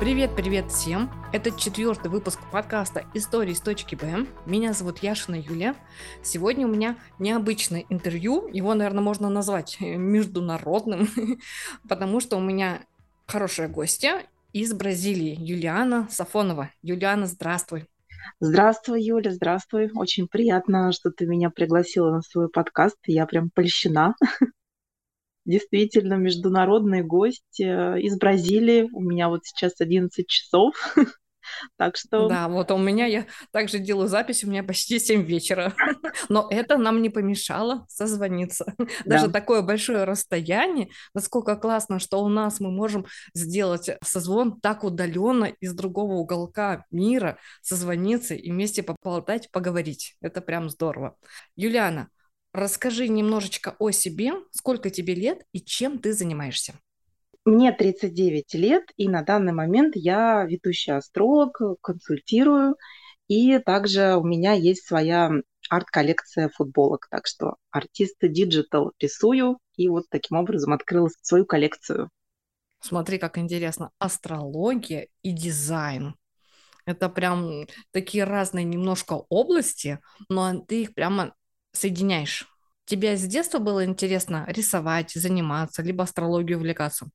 Привет, привет всем! Это четвертый выпуск подкаста «Истории с точки Б». Меня зовут Яшина Юлия. Сегодня у меня необычное интервью. Его, наверное, можно назвать э, международным, потому что у меня хорошая гостья из Бразилии, Юлиана Сафонова. Юлиана, здравствуй. Здравствуй, Юля, здравствуй. Очень приятно, что ты меня пригласила на свой подкаст. Я прям польщена. действительно международный гость э, из Бразилии. У меня вот сейчас 11 часов. Так что... Да, вот у меня, я также делаю запись, у меня почти 7 вечера. Но это нам не помешало созвониться. Даже да. такое большое расстояние, насколько классно, что у нас мы можем сделать созвон так удаленно из другого уголка мира, созвониться и вместе поболтать, поговорить. Это прям здорово. Юлиана, Расскажи немножечко о себе, сколько тебе лет и чем ты занимаешься. Мне 39 лет, и на данный момент я ведущий астролог, консультирую, и также у меня есть своя арт-коллекция футболок, так что артист и digital рисую, и вот таким образом открыла свою коллекцию. Смотри, как интересно. Астрология и дизайн. Это прям такие разные немножко области, но ты их прямо соединяешь? Тебе с детства было интересно рисовать, заниматься, либо астрологию увлекаться?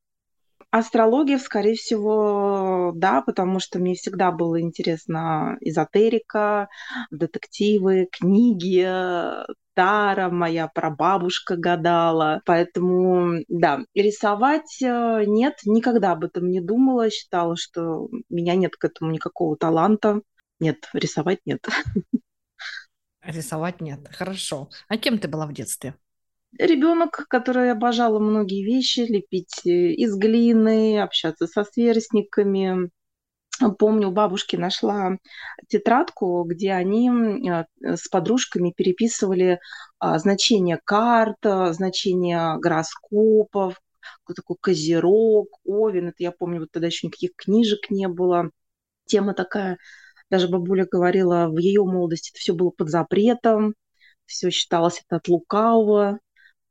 Астрология, скорее всего, да, потому что мне всегда было интересно эзотерика, детективы, книги, Тара, моя прабабушка гадала. Поэтому, да, рисовать э, нет, никогда об этом не думала. Считала, что у меня нет к этому никакого таланта. Нет, рисовать нет. Рисовать нет. Хорошо. А кем ты была в детстве? Ребенок, который обожала многие вещи, лепить э, из глины, общаться со сверстниками. Помню, у бабушки нашла тетрадку, где они э, с подружками переписывали а, значения карт, значения гороскопов, кто такой Козерог, Овен. Это я помню, вот тогда еще никаких книжек не было. Тема такая даже бабуля говорила, в ее молодости это все было под запретом, все считалось это от лукавого.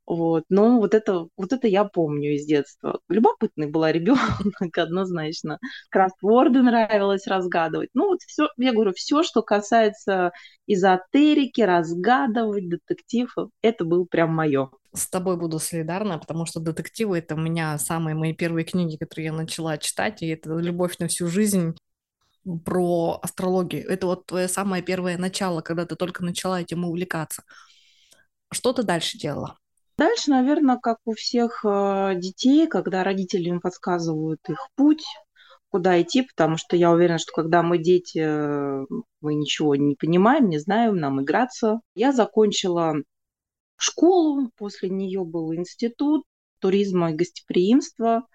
Вот. Но вот это, вот это я помню из детства. Любопытный была ребенок, однозначно. Кроссворды нравилось разгадывать. Ну, вот все, я говорю, все, что касается эзотерики, разгадывать, детективов, это было прям мое. С тобой буду солидарна, потому что детективы — это у меня самые мои первые книги, которые я начала читать, и это любовь на всю жизнь про астрологию. Это вот твое самое первое начало, когда ты только начала этим увлекаться. Что ты дальше делала? Дальше, наверное, как у всех э, детей, когда родители им подсказывают их путь, куда идти, потому что я уверена, что когда мы дети, э, мы ничего не понимаем, не знаем, нам играться. Я закончила школу, после нее был институт туризма и гостеприимства.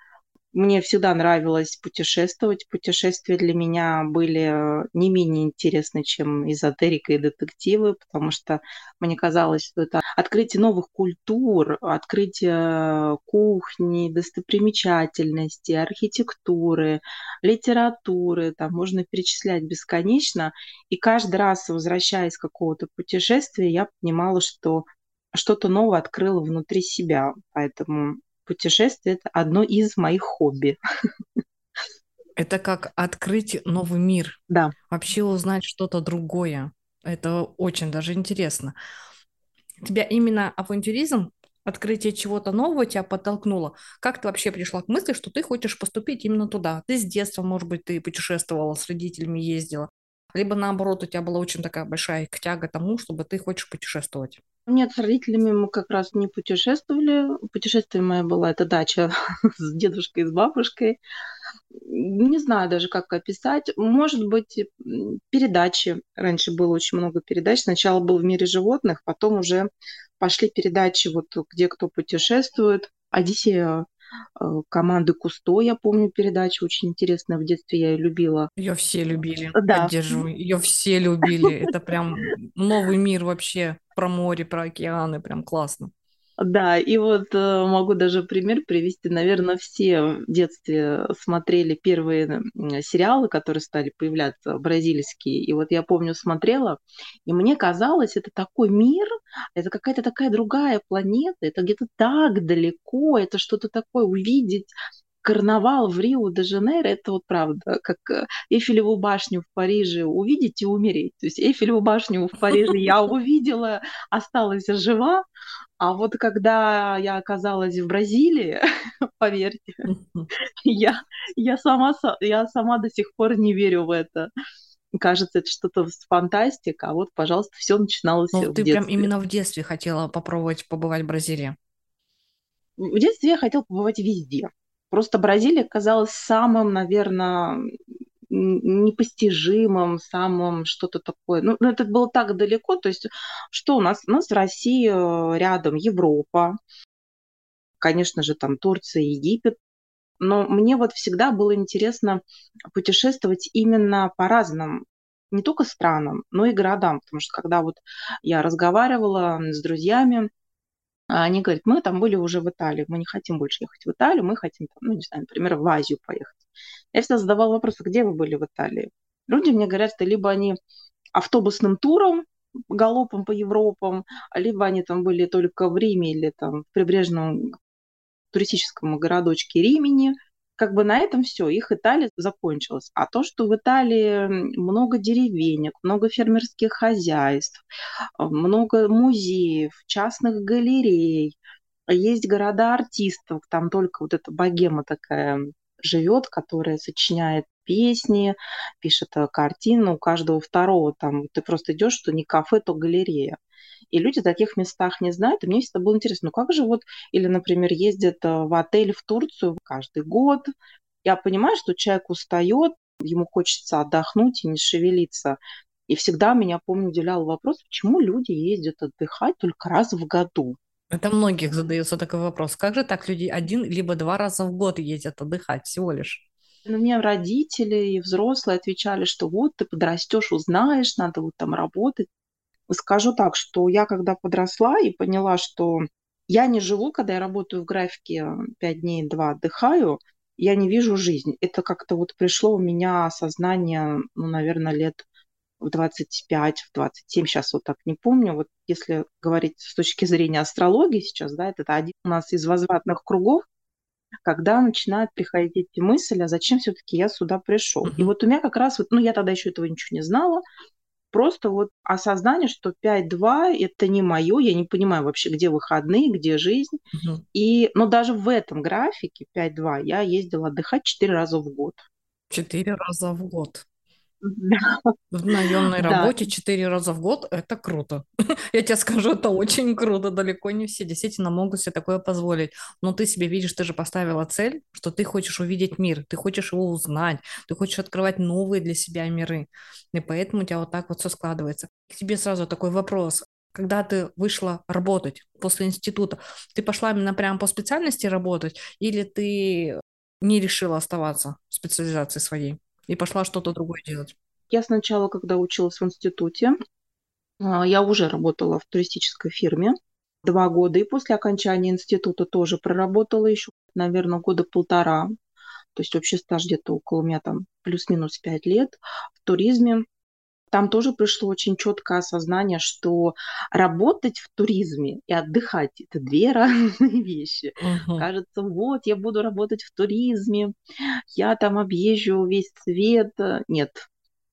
Мне всегда нравилось путешествовать. Путешествия для меня были не менее интересны, чем эзотерика и детективы, потому что мне казалось, что это открытие новых культур, открытие кухни, достопримечательностей, архитектуры, литературы. Там можно перечислять бесконечно. И каждый раз, возвращаясь с какого-то путешествия, я понимала, что что-то новое открыла внутри себя. Поэтому путешествие – это одно из моих хобби. Это как открыть новый мир. Да. Вообще узнать что-то другое. Это очень даже интересно. Тебя именно авантюризм, открытие чего-то нового тебя подтолкнуло? Как ты вообще пришла к мысли, что ты хочешь поступить именно туда? Ты с детства, может быть, ты путешествовала, с родителями ездила. Либо наоборот, у тебя была очень такая большая тяга тому, чтобы ты хочешь путешествовать. Нет, с родителями мы как раз не путешествовали. Путешествие мое было это дача с дедушкой, с бабушкой. Не знаю даже, как описать. Может быть, передачи. Раньше было очень много передач. Сначала был в мире животных, потом уже пошли передачи, вот где кто путешествует. Одиссея команды Кусто, я помню передачу очень интересная, в детстве я ее любила. Ее все любили, да. поддерживаю, ее все любили, это прям новый мир вообще про море, про океаны, прям классно. Да, и вот э, могу даже пример привести. Наверное, все в детстве смотрели первые сериалы, которые стали появляться, бразильские. И вот я помню, смотрела, и мне казалось, это такой мир, это какая-то такая другая планета, это где-то так далеко, это что-то такое увидеть, карнавал в Рио-де-Жанейро, это вот правда, как э, Эйфелеву башню в Париже увидеть и умереть. То есть Эйфелеву башню в Париже я увидела, осталась жива, а вот когда я оказалась в Бразилии, поверьте, я, я, сама, я сама до сих пор не верю в это. Кажется, это что-то фантастика, а вот, пожалуйста, все начиналось Ну, в ты прям детстве. именно в детстве хотела попробовать побывать в Бразилии. В детстве я хотела побывать везде. Просто Бразилия казалась самым, наверное, непостижимым, самым что-то такое. Ну, ну, это было так далеко. То есть, что у нас? У нас в России э, рядом Европа, конечно же, там Турция, Египет. Но мне вот всегда было интересно путешествовать именно по разным не только странам, но и городам, потому что когда вот я разговаривала с друзьями, они говорят, мы там были уже в Италии, мы не хотим больше ехать в Италию, мы хотим, ну, не знаю, например, в Азию поехать. Я всегда задавала вопрос, «А где вы были в Италии? Люди мне говорят, что либо они автобусным туром, галопом по Европам, либо они там были только в Риме или там в прибрежном туристическом городочке Римени. Как бы на этом все, их Италия закончилась. А то, что в Италии много деревенек, много фермерских хозяйств, много музеев, частных галерей, есть города артистов, там только вот эта богема такая живет, которая сочиняет песни, пишет э, картины, у каждого второго там ты просто идешь, что не кафе, то галерея. И люди в таких местах не знают. И мне всегда было интересно, ну как же вот, или, например, ездят э, в отель в Турцию каждый год. Я понимаю, что человек устает, ему хочется отдохнуть и не шевелиться. И всегда меня, помню, удивлял вопрос, почему люди ездят отдыхать только раз в году. Это многих задается такой вопрос. Как же так люди один либо два раза в год ездят отдыхать всего лишь? На меня родители и взрослые отвечали, что вот ты подрастешь, узнаешь, надо вот там работать. Скажу так, что я когда подросла и поняла, что я не живу, когда я работаю в графике 5 дней, 2 отдыхаю, я не вижу жизнь. Это как-то вот пришло у меня осознание, ну, наверное, лет в 25, в 27, сейчас вот так не помню. Вот если говорить с точки зрения астрологии сейчас, да, это один у нас из возвратных кругов, когда начинают приходить эти мысли, а зачем все-таки я сюда пришел. Uh-huh. И вот у меня как раз, вот, ну я тогда еще этого ничего не знала, просто вот осознание, что 5-2 это не мое, я не понимаю вообще, где выходные, где жизнь. Uh-huh. И, но даже в этом графике 5-2 я ездила отдыхать 4 раза в год. Четыре раза в год. В наемной работе четыре раза в год – это круто. Я тебе скажу, это очень круто. Далеко не все действительно могут себе такое позволить. Но ты себе видишь, ты же поставила цель, что ты хочешь увидеть мир, ты хочешь его узнать, ты хочешь открывать новые для себя миры. И поэтому у тебя вот так вот все складывается. К тебе сразу такой вопрос. Когда ты вышла работать после института, ты пошла именно прямо по специальности работать или ты не решила оставаться в специализации своей? И пошла что-то другое делать? Я сначала, когда училась в институте, а, я уже работала в туристической фирме два года, и после окончания института тоже проработала еще, наверное, года полтора. То есть общий стаж где-то около у меня там плюс-минус пять лет в туризме. Там тоже пришло очень четкое осознание, что работать в туризме и отдыхать – это две разные вещи. Uh-huh. Кажется, вот, я буду работать в туризме, я там объезжу весь свет. Нет,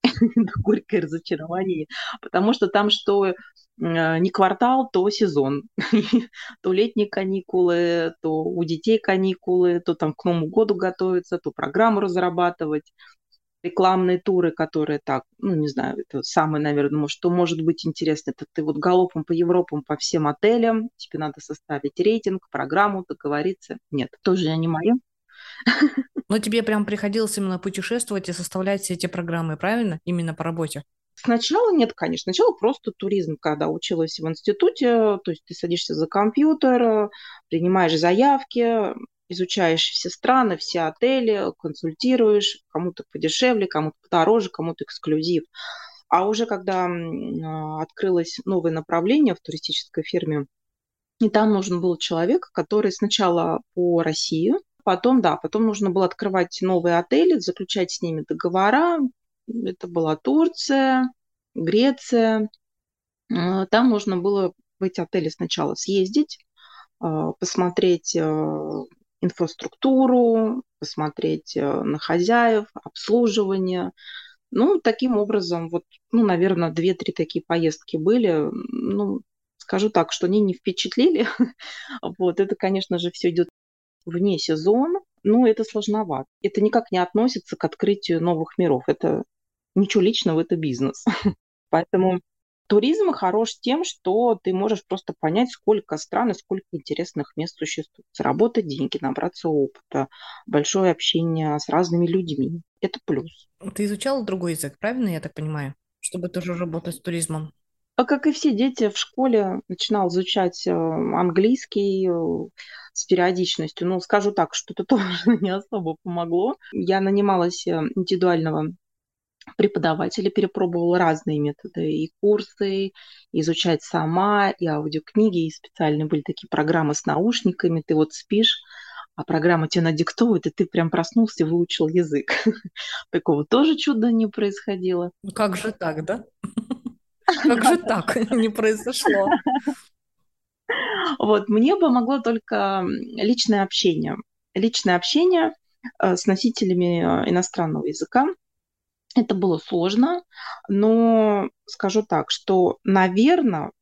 горькое разочарование, потому что там что не квартал, то сезон. то летние каникулы, то у детей каникулы, то там к Новому году готовиться, то программу разрабатывать рекламные туры, которые так, ну, не знаю, это самое, наверное, что может быть интересно, это ты вот галопом по Европам, по всем отелям, тебе надо составить рейтинг, программу, договориться. Нет, тоже не мое. Но тебе прям приходилось именно путешествовать и составлять все эти программы, правильно? Именно по работе? Сначала нет, конечно. Сначала просто туризм, когда училась в институте, то есть ты садишься за компьютер, принимаешь заявки, изучаешь все страны, все отели, консультируешь, кому-то подешевле, кому-то подороже, кому-то эксклюзив. А уже когда а, открылось новое направление в туристической фирме, и там нужен был человек, который сначала по России, потом, да, потом нужно было открывать новые отели, заключать с ними договора. Это была Турция, Греция. А, там нужно было в эти отели сначала съездить, а, посмотреть инфраструктуру, посмотреть э, на хозяев, обслуживание. Ну, таким образом, вот, ну, наверное, две-три такие поездки были. Ну, скажу так, что они не впечатлили. вот, это, конечно же, все идет вне сезона, но это сложновато. Это никак не относится к открытию новых миров. Это ничего личного, это бизнес. Поэтому Туризм хорош тем, что ты можешь просто понять, сколько стран и сколько интересных мест существует. Заработать деньги, набраться опыта, большое общение с разными людьми. Это плюс. Ты изучала другой язык, правильно я так понимаю? Чтобы тоже работать с туризмом. А как и все дети в школе, начинал изучать э, английский э, с периодичностью. Ну, скажу так, что это тоже не особо помогло. Я нанималась э, индивидуального преподаватели, перепробовала разные методы, и курсы, и изучать сама, и аудиокниги, и специальные были такие программы с наушниками, ты вот спишь, а программа тебе надиктовывает, и ты прям проснулся и выучил язык. Такого тоже чуда не происходило. Ну, как же так, да? Как же так не произошло? Вот, мне помогло только личное общение. Личное общение э, с носителями э, иностранного языка. Это было сложно, но скажу так, что, наверное,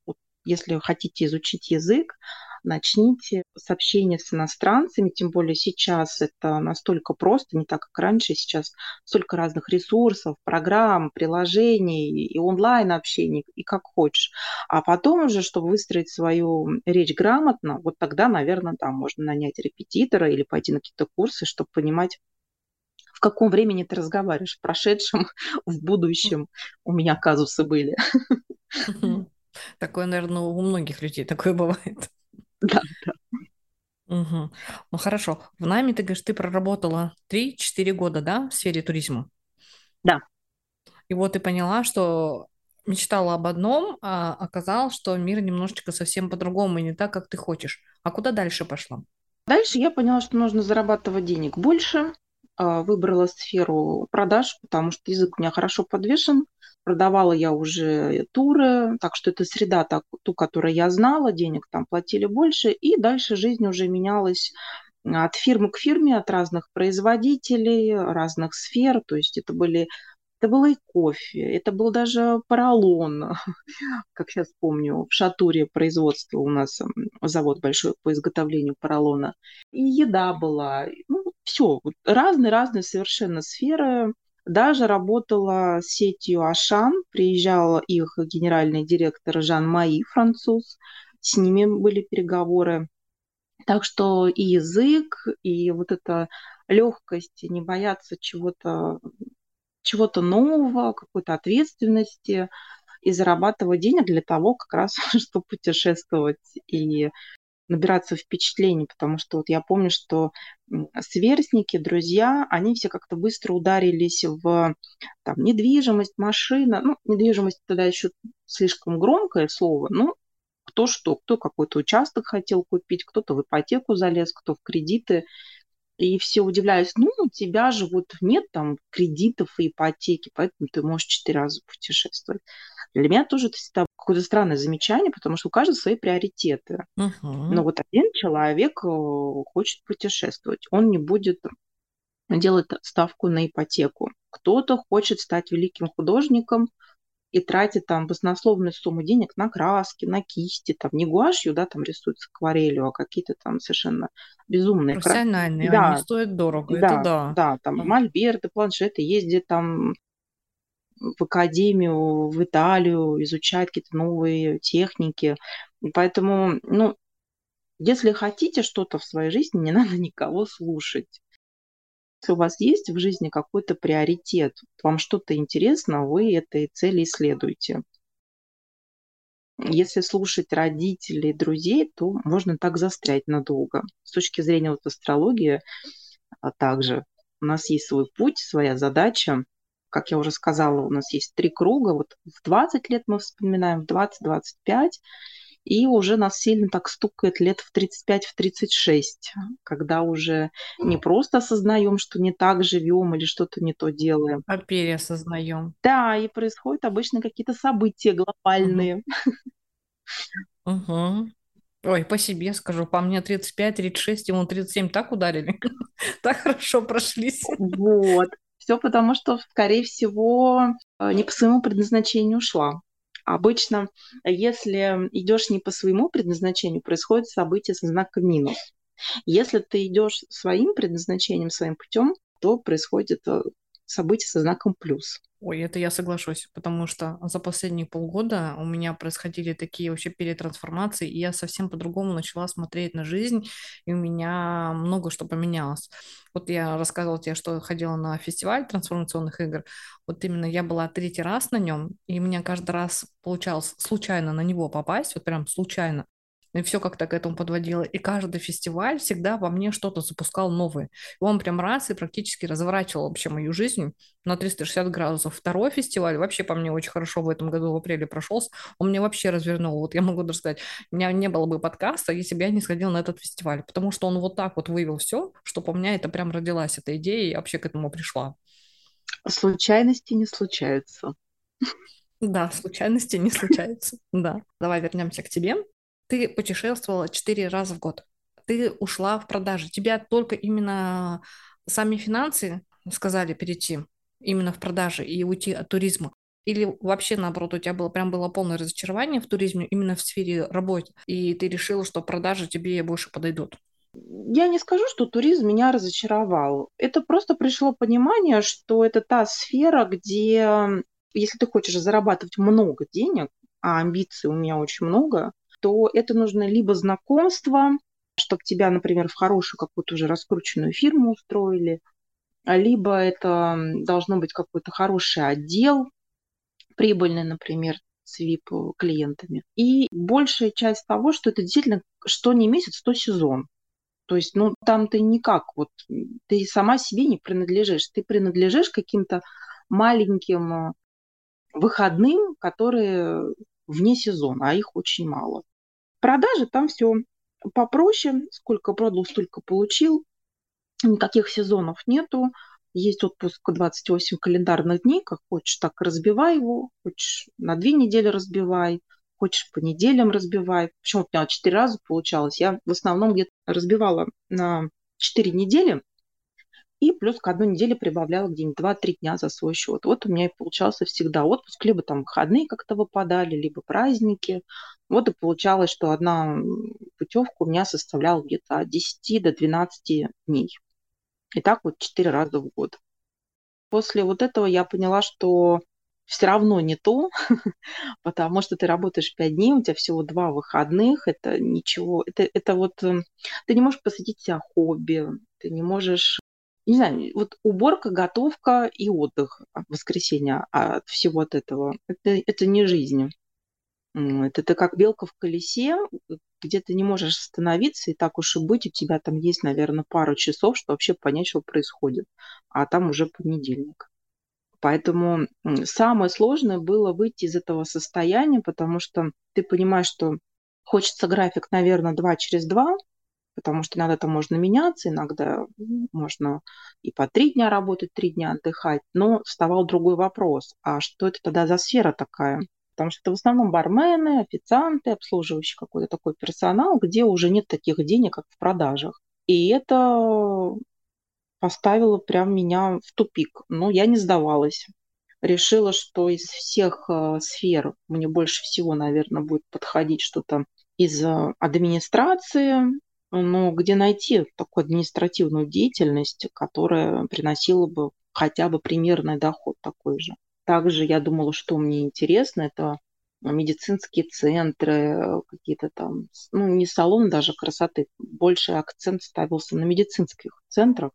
если хотите изучить язык, начните с общения с иностранцами, тем более сейчас это настолько просто, не так, как раньше, сейчас столько разных ресурсов, программ, приложений и онлайн-общений, и как хочешь. А потом уже, чтобы выстроить свою речь грамотно, вот тогда, наверное, там можно нанять репетитора или пойти на какие-то курсы, чтобы понимать, каком времени ты разговариваешь, в прошедшем, в будущем. У меня казусы были. Такое, наверное, у многих людей такое бывает. Да, да. Угу. Ну хорошо. В нами ты говоришь, ты проработала 3-4 года, да, в сфере туризма? Да. И вот ты поняла, что мечтала об одном, а оказалось, что мир немножечко совсем по-другому и не так, как ты хочешь. А куда дальше пошла? Дальше я поняла, что нужно зарабатывать денег больше, выбрала сферу продаж, потому что язык у меня хорошо подвешен. Продавала я уже туры, так что это среда так, ту, которую я знала, денег там платили больше, и дальше жизнь уже менялась от фирмы к фирме, от разных производителей, разных сфер. То есть это были это было и кофе, это был даже поролон, как сейчас помню, в Шатуре производство у нас завод большой по изготовлению поролона. И еда была, ну, все, разные-разные совершенно сферы. Даже работала с сетью Ашан, приезжал их генеральный директор Жан Маи, француз, с ними были переговоры. Так что и язык, и вот эта легкость, не бояться чего-то чего-то нового, какой-то ответственности и зарабатывать денег для того, как раз, чтобы путешествовать и набираться впечатлений, потому что вот я помню, что сверстники, друзья, они все как-то быстро ударились в там, недвижимость, машина. Ну, недвижимость тогда еще слишком громкое слово, но кто что, кто какой-то участок хотел купить, кто-то в ипотеку залез, кто в кредиты. И все удивляются, ну, у тебя же вот нет там кредитов и ипотеки, поэтому ты можешь четыре раза путешествовать. Для меня тоже это какое-то странное замечание, потому что у каждого свои приоритеты. Uh-huh. Но вот один человек э, хочет путешествовать, он не будет делать ставку на ипотеку. Кто-то хочет стать великим художником, и тратит там баснословную сумму денег на краски, на кисти, там не гуашью, да, там рисуют с акварелью, а какие-то там совершенно безумные Профессиональные, да. они стоят дорого, да, это да. Да, там mm. мольберты, планшеты, ездят там в академию, в Италию, изучать какие-то новые техники. Поэтому, ну, если хотите что-то в своей жизни, не надо никого слушать. Если у вас есть в жизни какой-то приоритет, вам что-то интересно, вы этой цели исследуете. Если слушать родителей, друзей, то можно так застрять надолго. С точки зрения вот астрологии, а также у нас есть свой путь, своя задача. Как я уже сказала, у нас есть три круга. Вот в 20 лет мы вспоминаем, в 20-25 и уже нас сильно так стукает лет в 35, в 36, когда уже не просто осознаем, что не так живем или что-то не то делаем. А переосознаем. Да, и происходят обычно какие-то события глобальные. Угу. Ой, по себе скажу, по мне 35-36, ему 37 так ударили, так хорошо прошлись. Вот. Все потому, что, скорее всего, э, не по своему предназначению ушла. Обычно, если идешь не по своему предназначению, происходит событие со знаком минус. Если ты идешь своим предназначением, своим путем, то происходит э, событие со знаком плюс. Ой, это я соглашусь, потому что за последние полгода у меня происходили такие вообще перетрансформации, и я совсем по-другому начала смотреть на жизнь, и у меня много что поменялось. Вот я рассказывала тебе, что ходила на фестиваль трансформационных игр, вот именно я была третий раз на нем, и у меня каждый раз получалось случайно на него попасть, вот прям случайно, и все как-то к этому подводило. И каждый фестиваль всегда во мне что-то запускал новое. И он прям раз и практически разворачивал вообще мою жизнь на 360 градусов. Второй фестиваль вообще по мне очень хорошо в этом году в апреле прошелся. Он мне вообще развернул. Вот я могу даже сказать, у меня не было бы подкаста, если бы я не сходила на этот фестиваль. Потому что он вот так вот вывел все, что по мне это прям родилась эта идея, и вообще к этому пришла. Случайности не случаются. Да, случайности не случаются. Да. Давай вернемся к тебе. Ты путешествовала четыре раза в год. Ты ушла в продажи. Тебя только именно сами финансы сказали перейти именно в продажи и уйти от туризма. Или вообще, наоборот, у тебя было прям было полное разочарование в туризме именно в сфере работы, и ты решила, что продажи тебе больше подойдут? Я не скажу, что туризм меня разочаровал. Это просто пришло понимание, что это та сфера, где, если ты хочешь зарабатывать много денег, а амбиций у меня очень много, то это нужно либо знакомство, чтобы тебя, например, в хорошую какую-то уже раскрученную фирму устроили, либо это должно быть какой-то хороший отдел, прибыльный, например, с VIP-клиентами. И большая часть того, что это действительно что не месяц, то сезон. То есть, ну, там ты никак, вот, ты сама себе не принадлежишь. Ты принадлежишь каким-то маленьким э, выходным, которые вне сезона, а их очень мало. Продажи там все попроще. Сколько продал, столько получил. Никаких сезонов нету. Есть отпуск 28 календарных дней. Как хочешь, так разбивай его. Хочешь на две недели разбивай. Хочешь по неделям разбивай. Почему у меня четыре раза получалось? Я в основном где-то разбивала на четыре недели и плюс к одной неделе прибавляла где-нибудь 2-3 дня за свой счет. Вот у меня и получался всегда отпуск, либо там выходные как-то выпадали, либо праздники. Вот и получалось, что одна путевка у меня составляла где-то от 10 до 12 дней. И так вот 4 раза в год. После вот этого я поняла, что все равно не то, потому что ты работаешь 5 дней, у тебя всего 2 выходных, это ничего, это, это вот, э, ты не можешь посвятить себя хобби, ты не можешь не знаю, вот уборка, готовка и отдых в воскресенье а от всего от этого. Это, это не жизнь. Это ты как белка в колесе, где ты не можешь остановиться, и так уж и быть, у тебя там есть, наверное, пару часов, чтобы вообще понять, что происходит. А там уже понедельник. Поэтому самое сложное было выйти из этого состояния, потому что ты понимаешь, что хочется график, наверное, два через два, потому что иногда там можно меняться, иногда можно и по три дня работать, три дня отдыхать. Но вставал другой вопрос, а что это тогда за сфера такая? Потому что это в основном бармены, официанты, обслуживающий какой-то такой персонал, где уже нет таких денег, как в продажах. И это поставило прям меня в тупик. Но я не сдавалась. Решила, что из всех э, сфер мне больше всего, наверное, будет подходить что-то из э, администрации, но где найти такую административную деятельность, которая приносила бы хотя бы примерный доход такой же. Также я думала, что мне интересно, это медицинские центры, какие-то там, ну, не салон даже красоты, больше акцент ставился на медицинских центрах.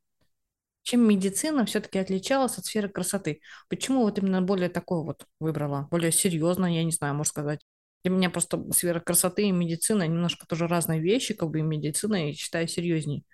Чем медицина все-таки отличалась от сферы красоты? Почему вот именно более такое вот выбрала? Более серьезно, я не знаю, можно сказать. Для меня просто сфера красоты и медицина немножко тоже разные вещи, как бы и медицина, я считаю, серьезней.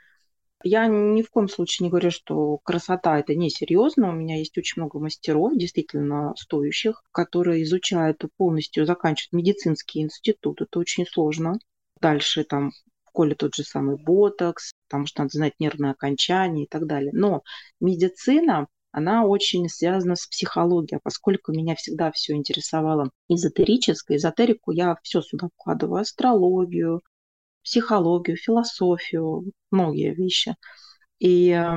Я ни в коем случае не говорю, что красота это не серьезно. У меня есть очень много мастеров, действительно стоящих, которые изучают полностью, заканчивают медицинский институт. Это очень сложно. Дальше там в коле тот же самый ботокс, потому что надо знать нервное окончание и так далее. Но медицина она очень связана с психологией, поскольку меня всегда все интересовало эзотерическое, эзотерику я все сюда вкладываю, астрологию, психологию, философию, многие вещи. И э,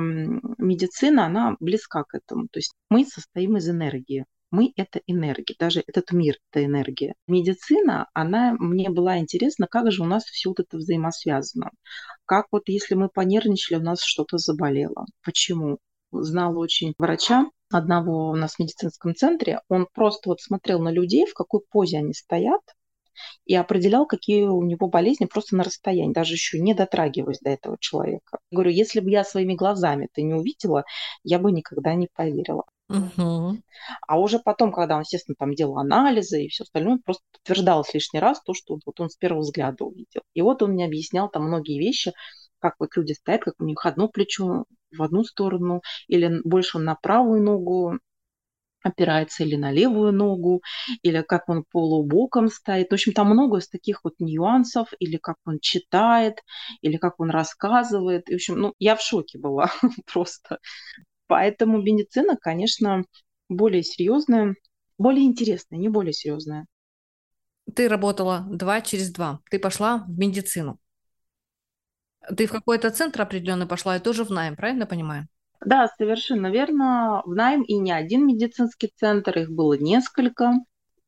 медицина, она близка к этому. То есть мы состоим из энергии. Мы — это энергия. Даже этот мир — это энергия. Медицина, она мне была интересна, как же у нас все вот это взаимосвязано. Как вот если мы понервничали, у нас что-то заболело. Почему? Знала очень врача, одного у нас в медицинском центре, он просто вот смотрел на людей, в какой позе они стоят, и определял, какие у него болезни просто на расстоянии, даже еще не дотрагиваясь до этого человека. Говорю, если бы я своими глазами это не увидела, я бы никогда не поверила. Угу. А уже потом, когда он, естественно, там делал анализы и все остальное, просто подтверждалось лишний раз то, что вот он с первого взгляда увидел. И вот он мне объяснял там многие вещи, как вот люди стоят, как у них одно плечо в одну сторону, или больше на правую ногу опирается или на левую ногу, или как он полубоком стоит. В общем, там много из таких вот нюансов, или как он читает, или как он рассказывает. И, в общем, ну, я в шоке была просто. Поэтому медицина, конечно, более серьезная, более интересная, не более серьезная. Ты работала два через два. Ты пошла в медицину. Ты в какой-то центр определенный пошла и тоже в найм, правильно понимаю? Да, совершенно верно. В найм и не один медицинский центр, их было несколько.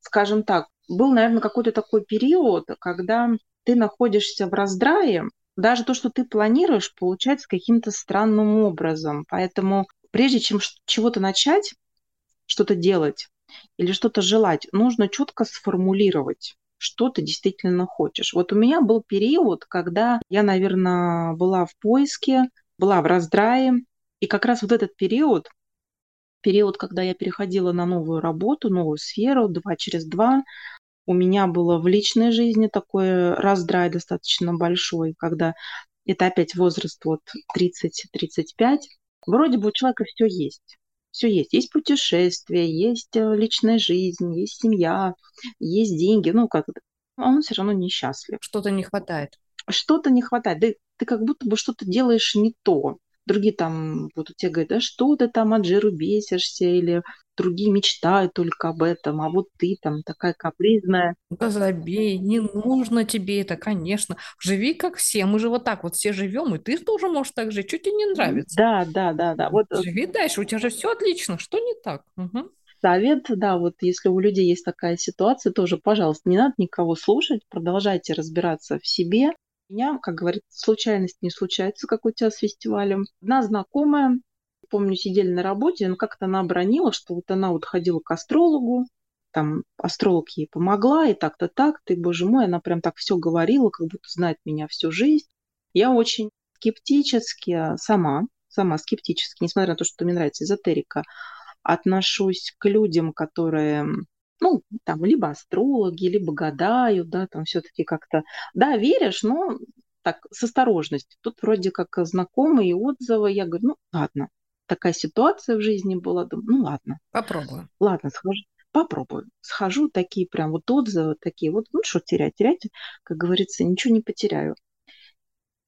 Скажем так, был, наверное, какой-то такой период, когда ты находишься в раздрае, даже то, что ты планируешь, получается каким-то странным образом. Поэтому прежде чем чего-то начать, что-то делать или что-то желать, нужно четко сформулировать что ты действительно хочешь. Вот у меня был период, когда я, наверное, была в поиске, была в раздрае, и как раз вот этот период, период, когда я переходила на новую работу, новую сферу, два через два, у меня было в личной жизни такой раздрай достаточно большой, когда это опять возраст вот 30-35. Вроде бы у человека все есть все есть. Есть путешествия, есть э, личная жизнь, есть семья, есть деньги. Ну, как а он все равно несчастлив. Что-то не хватает. Что-то не хватает. Да ты как будто бы что-то делаешь не то. Другие там будут тебе говорить, да что ты там от жиру бесишься, или другие мечтают только об этом, а вот ты там такая капризная. Да забей, не нужно тебе это, конечно. Живи как все, мы же вот так вот все живем, и ты тоже можешь так жить, что тебе не нравится. Да, да, да, да. Вот... Э, Живи дальше, у тебя же все отлично, что не так? Угу. Совет, да, вот если у людей есть такая ситуация, тоже, пожалуйста, не надо никого слушать, продолжайте разбираться в себе. Меня, как говорится, случайность не случается, как у тебя с фестивалем. Одна знакомая помню, сидели на работе, но как-то она обронила, что вот она вот ходила к астрологу, там астролог ей помогла, и так-то так, ты, боже мой, она прям так все говорила, как будто знает меня всю жизнь. Я очень скептически сама, сама скептически, несмотря на то, что мне нравится эзотерика, отношусь к людям, которые, ну, там, либо астрологи, либо гадают, да, там все-таки как-то, да, веришь, но так, с осторожностью. Тут вроде как знакомые отзывы, я говорю, ну, ладно, такая ситуация в жизни была, думаю, ну ладно. Попробую. Ладно, схожу, попробую. Схожу, такие прям вот отзывы, такие вот, ну что терять, терять, как говорится, ничего не потеряю.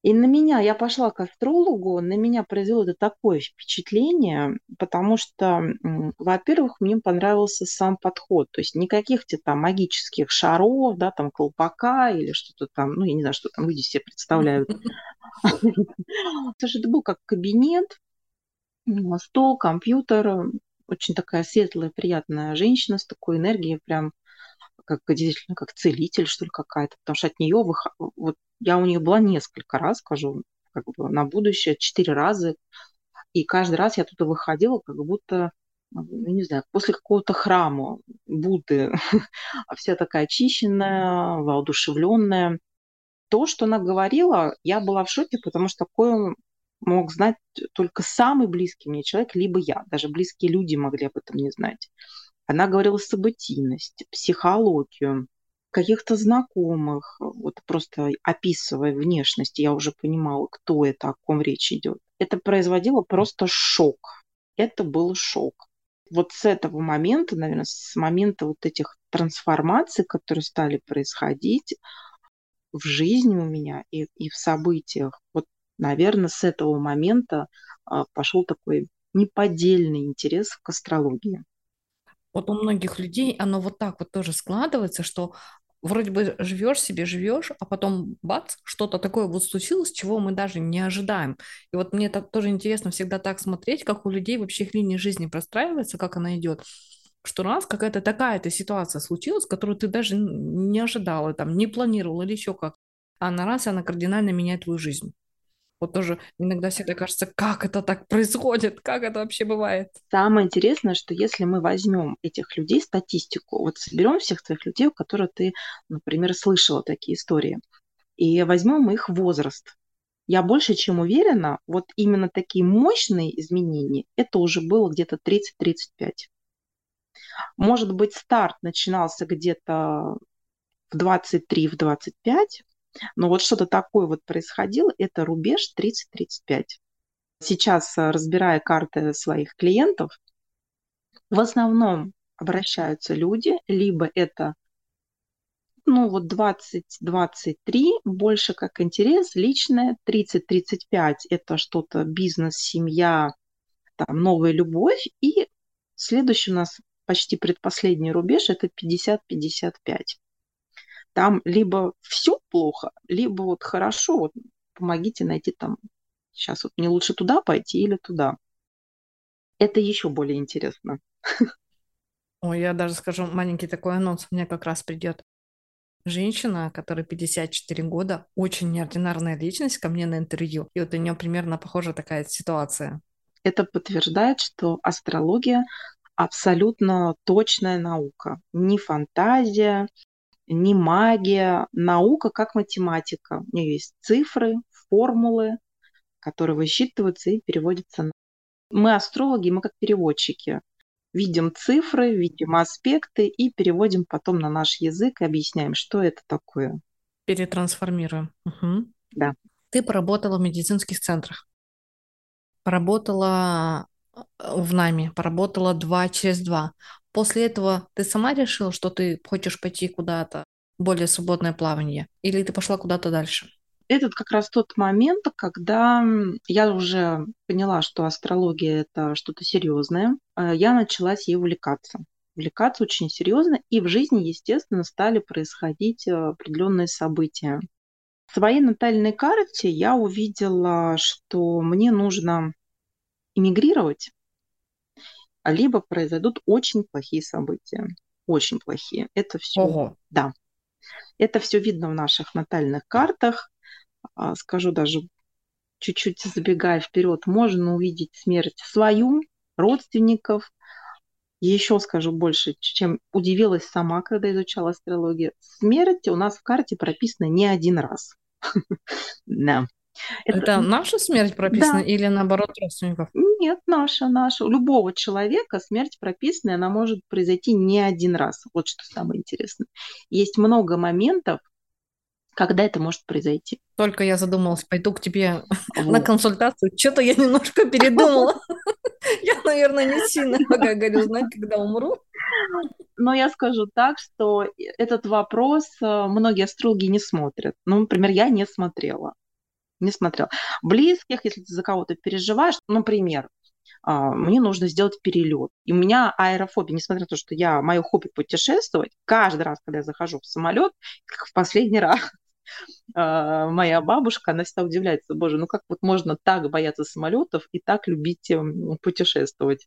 И на меня, я пошла к астрологу, на меня произвело это такое впечатление, потому что, во-первых, мне понравился сам подход, то есть никаких тебе там магических шаров, да, там колпака или что-то там, ну, я не знаю, что там люди себе представляют. Это был как кабинет, стол, компьютер, очень такая светлая, приятная женщина с такой энергией, прям как действительно как целитель, что ли, какая-то, потому что от нее вых... вот я у нее была несколько раз, скажу, как бы на будущее, четыре раза, и каждый раз я туда выходила, как будто, ну, не знаю, после какого-то храма Будды, вся такая очищенная, воодушевленная. То, что она говорила, я была в шоке, потому что такое мог знать только самый близкий мне человек, либо я. Даже близкие люди могли об этом не знать. Она говорила событийность, психологию, каких-то знакомых, вот просто описывая внешность, я уже понимала, кто это, о ком речь идет. Это производило просто шок. Это был шок. Вот с этого момента, наверное, с момента вот этих трансформаций, которые стали происходить в жизни у меня и, и в событиях, вот наверное, с этого момента а, пошел такой неподдельный интерес к астрологии. Вот у многих людей оно вот так вот тоже складывается, что вроде бы живешь себе, живешь, а потом бац, что-то такое вот случилось, чего мы даже не ожидаем. И вот мне это тоже интересно всегда так смотреть, как у людей вообще их линия жизни простраивается, как она идет что раз какая-то такая-то ситуация случилась, которую ты даже не ожидала, там, не планировала или еще как, а на раз она кардинально меняет твою жизнь. Вот тоже иногда всегда кажется, как это так происходит, как это вообще бывает. Самое интересное, что если мы возьмем этих людей, статистику, вот соберем всех твоих людей, у которых ты, например, слышала такие истории, и возьмем их возраст. Я больше чем уверена, вот именно такие мощные изменения, это уже было где-то 30-35. Может быть, старт начинался где-то в 23, в 25, но вот что-то такое вот происходило, это рубеж 30-35. Сейчас, э, разбирая карты своих клиентов, в основном обращаются люди, либо это ну вот 20-23 больше как интерес личное, 30-35 это что-то бизнес, семья, там новая любовь, и следующий у нас почти предпоследний рубеж это 50-55 там либо все плохо, либо вот хорошо, вот помогите найти там, сейчас вот мне лучше туда пойти или туда. Это еще более интересно. Ой, я даже скажу маленький такой анонс, мне как раз придет женщина, которая 54 года, очень неординарная личность, ко мне на интервью. И вот у нее примерно похожа такая ситуация. Это подтверждает, что астрология абсолютно точная наука. Не фантазия, не магия, наука как математика. У нее есть цифры, формулы, которые высчитываются и переводятся. Мы астрологи, мы как переводчики. Видим цифры, видим аспекты и переводим потом на наш язык и объясняем, что это такое. Перетрансформируем. Угу. Да. Ты поработала в медицинских центрах. Поработала э, в НАМИ, поработала два через два. После этого ты сама решила, что ты хочешь пойти куда-то, более свободное плавание, или ты пошла куда-то дальше? Это как раз тот момент, когда я уже поняла, что астрология это что-то серьезное, э, я началась ей увлекаться. Увлекаться очень серьезно, и в жизни, естественно, стали происходить э, определенные события. В своей натальной карте я увидела, что мне нужно эмигрировать, либо произойдут очень плохие события. Очень плохие. Это все. Ого. Да. Это все видно в наших натальных картах. А, скажу даже чуть-чуть забегая вперед, можно увидеть смерть свою, родственников. Еще скажу больше, чем удивилась сама, когда изучала астрологию. Смерть у нас в карте прописана не один раз. Да. Это, это наша смерть прописана да. или наоборот родственников? Нет, наша, наша. У любого человека смерть прописана, она может произойти не один раз. Вот что самое интересное. Есть много моментов, когда это может произойти. Только я задумалась, пойду к тебе вот. на консультацию. Что-то я немножко передумала. Я, наверное, не сильно пока говорю знать, когда умру. Но я скажу так, что этот вопрос э, многие астрологи не смотрят. Ну, например, я не смотрела не смотрел. Близких, если ты за кого-то переживаешь, например, а, мне нужно сделать перелет. И у меня аэрофобия, несмотря на то, что я, мое хобби путешествовать, каждый раз, когда я захожу в самолет, как в последний раз, а, моя бабушка, она всегда удивляется, боже, ну как вот можно так бояться самолетов и так любить эм, путешествовать.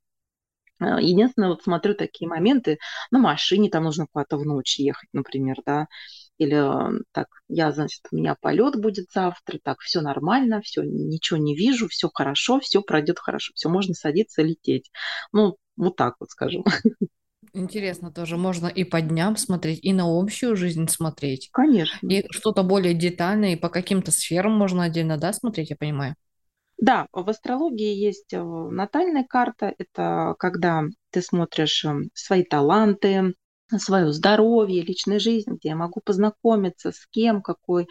А, единственное, вот смотрю такие моменты, на машине там нужно куда-то в ночь ехать, например, да, или так, я, значит, у меня полет будет завтра, так, все нормально, все, ничего не вижу, все хорошо, все пройдет хорошо, все, можно садиться, лететь. Ну, вот так вот скажем. Интересно тоже, можно и по дням смотреть, и на общую жизнь смотреть. Конечно. И что-то более детальное, и по каким-то сферам можно отдельно, да, смотреть, я понимаю? Да, в астрологии есть э, натальная карта. Это когда ты смотришь эм, свои таланты, свое здоровье, личную жизнь, где я могу познакомиться, с кем, какой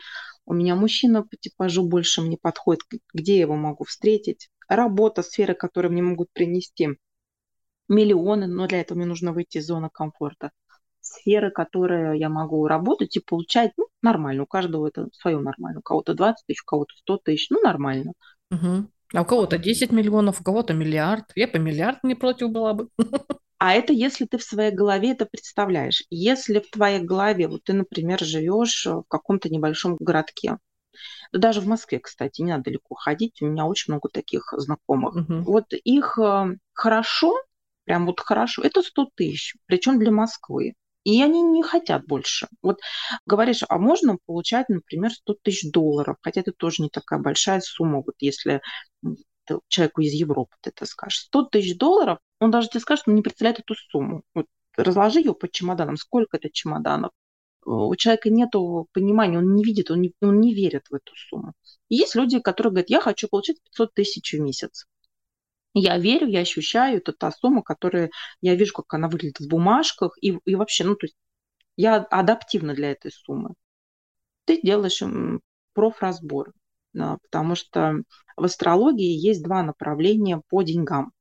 у меня мужчина по типажу больше мне подходит, где я его могу встретить. Работа, сферы, которые мне могут принести миллионы, но для этого мне нужно выйти из зоны комфорта. Сферы, которые я могу работать и получать, ну, нормально. У каждого это свое нормально. У кого-то 20 тысяч, у кого-то 100 тысяч, ну, нормально. Угу. А у кого-то 10 миллионов, у кого-то миллиард. Я по миллиард не против была бы. А это если ты в своей голове это представляешь. Если в твоей голове, вот ты, например, живешь в каком-то небольшом городке, да даже в Москве, кстати, не надо далеко ходить, у меня очень много таких знакомых. Угу. Вот их э, хорошо, прям вот хорошо, это 100 тысяч, причем для Москвы. И они не хотят больше. Вот говоришь, а можно получать, например, 100 тысяч долларов, хотя это тоже не такая большая сумма, вот если человеку из Европы ты это скажешь. 100 тысяч долларов, он даже тебе скажет, он не представляет эту сумму. Вот разложи ее по чемоданам, сколько это чемоданов. У человека нет понимания, он не видит, он не, он не верит в эту сумму. И есть люди, которые говорят, я хочу получать 500 тысяч в месяц. Я верю, я ощущаю, это та сумма, которая я вижу, как она выглядит в бумажках, и, и вообще, ну, то есть я адаптивна для этой суммы. Ты делаешь профразбор, потому что в астрологии есть два направления по деньгам.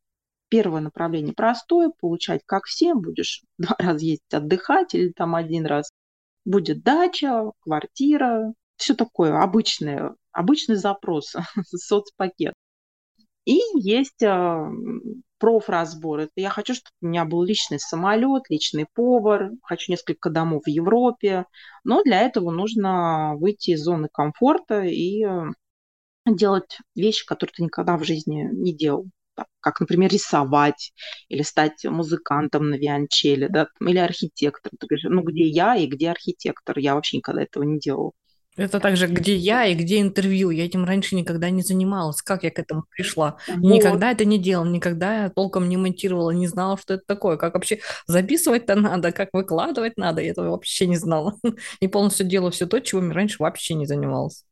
Первое направление простое, получать как всем, будешь два раза ездить отдыхать или там один раз. Будет дача, квартира, все такое обычное, обычный запрос, соцпакет. И есть э, профразбор. Это я хочу, чтобы у меня был личный самолет, личный повар, хочу несколько домов в Европе. Но для этого нужно выйти из зоны комфорта и э, делать вещи, которые ты никогда в жизни не делал. Как, например, рисовать или стать музыкантом на вианчеле, да, или архитектором. Ты говоришь, ну где я и где архитектор? Я вообще никогда этого не делал. Это также, где я и где интервью. Я этим раньше никогда не занималась. Как я к этому пришла? Вот. Никогда это не делала, никогда я толком не монтировала, не знала, что это такое. Как вообще записывать-то надо, как выкладывать надо. Я этого вообще не знала. И полностью делала все то, чего раньше вообще не занималась.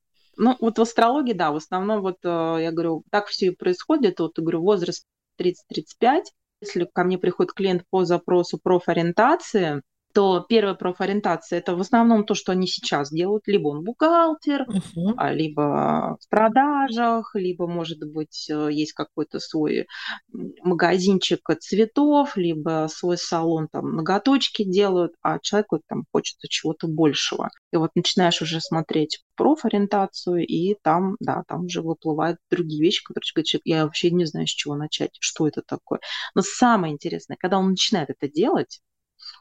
Ну, вот в астрологии, да, в основном вот, э, я говорю, так все и происходит. Вот, говорю, возраст 30-35. Если ко мне приходит клиент по запросу профориентации, то первая профориентация это в основном то, что они сейчас делают. Либо он бухгалтер, uh-huh. либо в продажах, либо, может быть, э, есть какой-то свой магазинчик цветов, либо свой салон, там, ноготочки делают, а человеку там хочется чего-то большего. И вот начинаешь уже смотреть профориентацию, и там, да, там уже выплывают другие вещи, которые человек, я вообще не знаю, с чего начать, что это такое. Но самое интересное, когда он начинает это делать,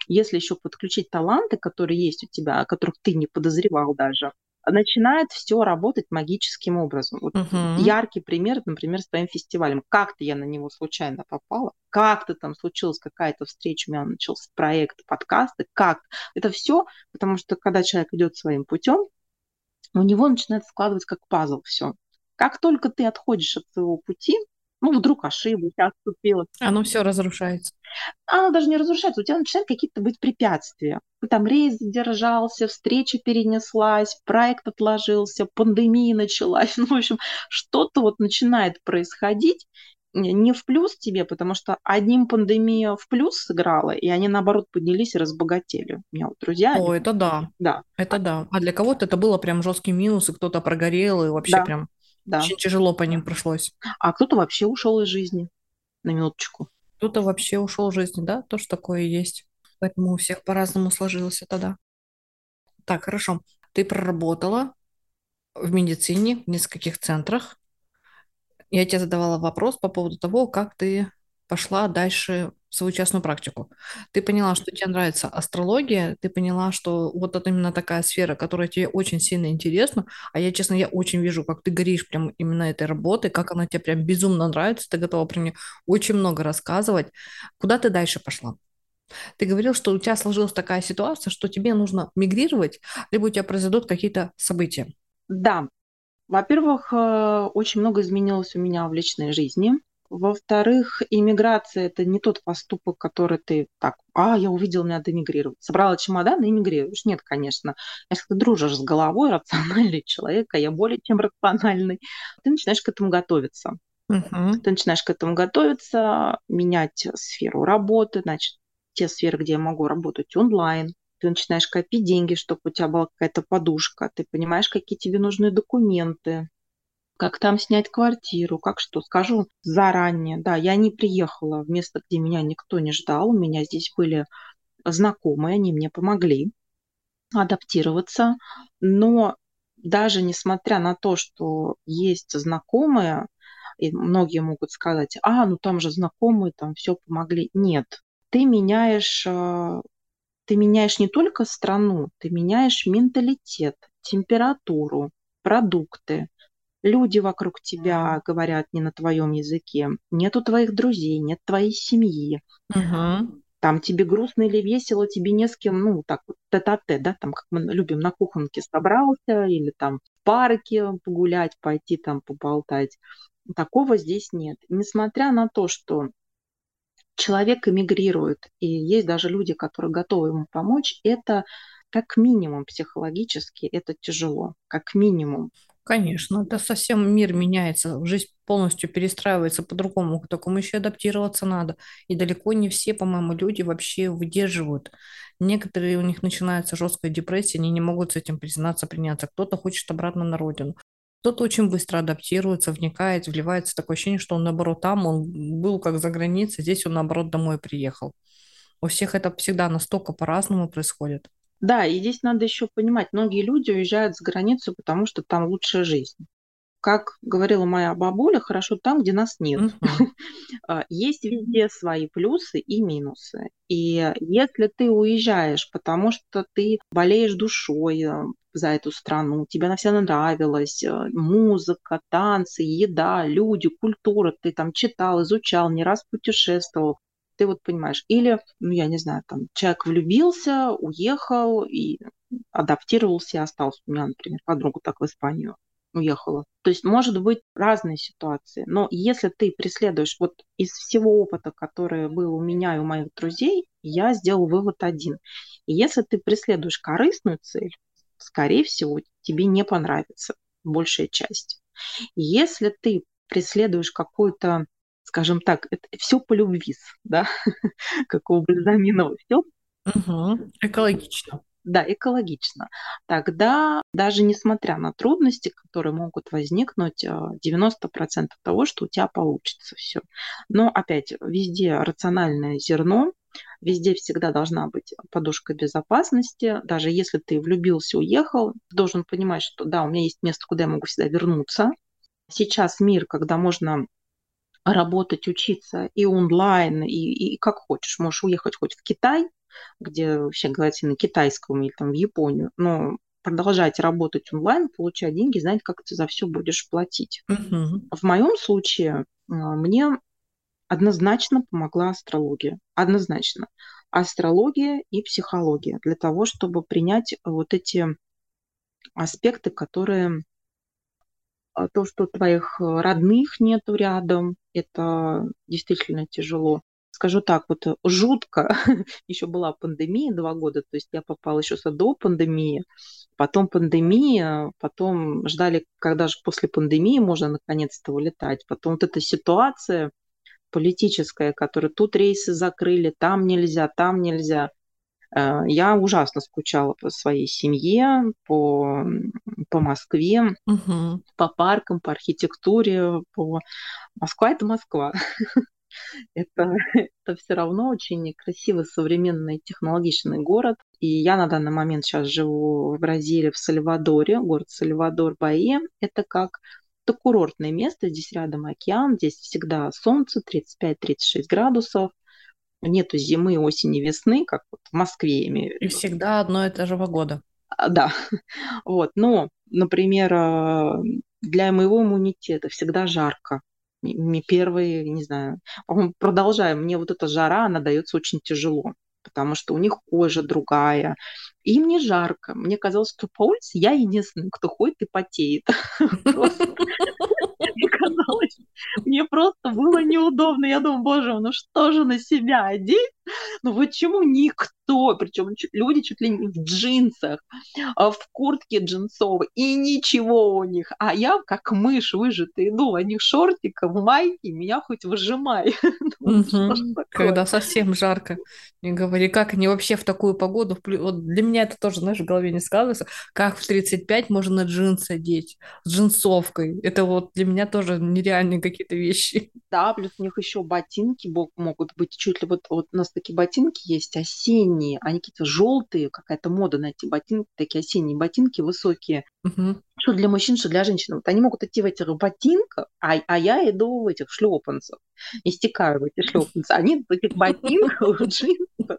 если еще подключить таланты, которые есть у тебя, о которых ты не подозревал даже, начинает все работать магическим образом. Вот uh-huh. яркий пример, например, с твоим фестивалем. Как-то я на него случайно попала, как-то там случилась какая-то встреча, у меня начался проект, подкасты, как. Это все, потому что когда человек идет своим путем, у него начинает складываться как пазл все. Как только ты отходишь от своего пути, ну, вдруг ошиблась, отступила. Оно все разрушается. Оно даже не разрушается, у тебя начинают какие-то быть препятствия. Там рейс задержался, встреча перенеслась, проект отложился, пандемия началась. Ну, в общем, что-то вот начинает происходить, не в плюс тебе, потому что одним пандемия в плюс сыграла, и они, наоборот, поднялись и разбогатели. У меня вот друзья... О, они... это да. Да. Это да. А для кого-то это было прям жесткий минус, и кто-то прогорел, и вообще да. прям да. Очень тяжело по ним пришлось. А кто-то вообще ушел из жизни, на минуточку. Кто-то вообще ушел из жизни, да, тоже такое есть. Поэтому у всех по-разному сложилось это, да. Так, хорошо. Ты проработала в медицине в нескольких центрах. Я тебе задавала вопрос по поводу того, как ты пошла дальше в свою частную практику. Ты поняла, что тебе нравится астрология, ты поняла, что вот это именно такая сфера, которая тебе очень сильно интересна, а я, честно, я очень вижу, как ты горишь прям именно этой работой, как она тебе прям безумно нравится, ты готова про нее очень много рассказывать. Куда ты дальше пошла? Ты говорил, что у тебя сложилась такая ситуация, что тебе нужно мигрировать, либо у тебя произойдут какие-то события. Да. Во-первых, э, очень много изменилось у меня в личной жизни. Во-вторых, иммиграция – это не тот поступок, который ты так, а, я увидел, надо эмигрировать. Собрала чемодан и эмигрируешь. Нет, конечно. Если ты дружишь с головой, рациональный человек, а я более чем рациональный, ты начинаешь к этому готовиться. Uh-huh. Ты начинаешь к этому готовиться, менять сферу работы, значит, те сферы, где я могу работать онлайн, ты начинаешь копить деньги, чтобы у тебя была какая-то подушка, ты понимаешь, какие тебе нужны документы, как там снять квартиру, как что. Скажу заранее, да, я не приехала в место, где меня никто не ждал. У меня здесь были знакомые, они мне помогли адаптироваться. Но даже несмотря на то, что есть знакомые, и многие могут сказать, а, ну там же знакомые, там все помогли. Нет, ты меняешь, э, ты меняешь не только страну, ты меняешь менталитет, температуру, продукты. Люди вокруг тебя говорят не на твоем языке, нету твоих друзей, нет твоей семьи. Угу. Там тебе грустно или весело, тебе не с кем, ну, так вот, тет-а-тет, да, там, как мы любим, на кухонке собрался, или там в парке погулять, пойти там поболтать. Такого здесь нет. Несмотря на то, что человек эмигрирует, и есть даже люди, которые готовы ему помочь, это как минимум психологически это тяжело, как минимум. Конечно, это совсем мир меняется, жизнь полностью перестраивается по-другому, к такому еще адаптироваться надо. И далеко не все, по-моему, люди вообще выдерживают. Некоторые у них начинается жесткая депрессия, они не могут с этим признаться, приняться. Кто-то хочет обратно на родину. Кто-то очень быстро адаптируется, вникает, вливается. Такое ощущение, что он, наоборот, там, он был как за границей, здесь он, наоборот, домой приехал. У всех это всегда настолько по-разному происходит. Да, и здесь надо еще понимать, многие люди уезжают за границу, потому что там лучшая жизнь. Как говорила моя бабуля, хорошо там, где нас нет. Uh-huh. Есть везде свои плюсы и минусы. И если ты уезжаешь, потому что ты болеешь душой э, за эту страну, тебе она вся нравилась, э, музыка, танцы, еда, люди, культура, ты там читал, изучал, не раз путешествовал, ты вот понимаешь. Или, ну, я не знаю, там, человек влюбился, уехал и адаптировался и остался. У меня, например, подруга так в Испанию уехала. То есть, может быть, разные ситуации. Но если ты преследуешь вот из всего опыта, который был у меня и у моих друзей, я сделал вывод один. Если ты преследуешь корыстную цель, скорее всего, тебе не понравится большая часть. Если ты преследуешь какую-то скажем так, это все по любви, да, как у Бальзаминова, все угу. экологично. Да, экологично. Тогда даже несмотря на трудности, которые могут возникнуть, 90% а, того, что у тебя получится все. Но опять, везде рациональное зерно, везде всегда должна быть подушка безопасности. Даже если ты влюбился, уехал, ты должен понимать, что да, у меня есть место, куда я могу всегда вернуться. Сейчас мир, когда можно работать, учиться и онлайн, и, и как хочешь. Можешь уехать хоть в Китай, где вообще говорят на китайском, или там в Японию, но продолжать работать онлайн, получать деньги, знать, как ты за все будешь платить. Uh-huh. В моем случае а, мне однозначно помогла астрология. Однозначно. Астрология и психология для того, чтобы принять вот эти аспекты, которые а, то, что твоих родных нету рядом, это действительно тяжело. Скажу так, вот э, жутко. еще была пандемия два года, то есть я попала еще до пандемии, потом пандемия, потом ждали, когда же после пандемии можно наконец-то вылетать. Потом вот эта ситуация политическая, которая тут рейсы закрыли, там нельзя, там нельзя. Э, я ужасно скучала по своей семье, по, по Москве, угу. по паркам, по архитектуре. По... Москва – это Москва. это, это все равно очень красивый, современный, технологичный город. И я на данный момент сейчас живу в Бразилии, в Сальвадоре, город Сальвадор Баи. Это как это курортное место, здесь рядом океан, здесь всегда солнце, 35-36 градусов нету зимы, осени, весны, как вот в Москве, я имею в виду. И всегда одно и то же погода. А, да, вот, но, например, а, для моего иммунитета всегда жарко. Первые, не знаю, продолжаем, мне вот эта жара, она дается очень тяжело, потому что у них кожа другая, им не жарко. Мне казалось, что по улице я единственный, кто ходит и потеет. Мне казалось, мне просто было неудобно. Я думаю, боже, ну что же на себя одеть? Ну почему никто, причем люди чуть ли не в джинсах, а в куртке джинсовой, и ничего у них. А я как мышь выжатая иду в одних шортиках, в майке, меня хоть выжимай. Когда совсем жарко. Не говори, как они вообще в такую погоду, вот для меня это тоже, знаешь, в голове не складывается, как в 35 можно джинсы одеть, с джинсовкой. Это вот для меня тоже нереальные какие-то вещи. Да, плюс у них еще ботинки могут быть чуть ли вот, вот у нас такие ботинки есть осенние, они какие-то желтые, какая-то мода на эти ботинки, такие осенние ботинки высокие. Угу. что для мужчин, что для женщин. Вот они могут идти в этих ботинках, а, а я иду в этих шлепанцах, истекаю в эти шлепанцы. Они в этих ботинках, в джинсах.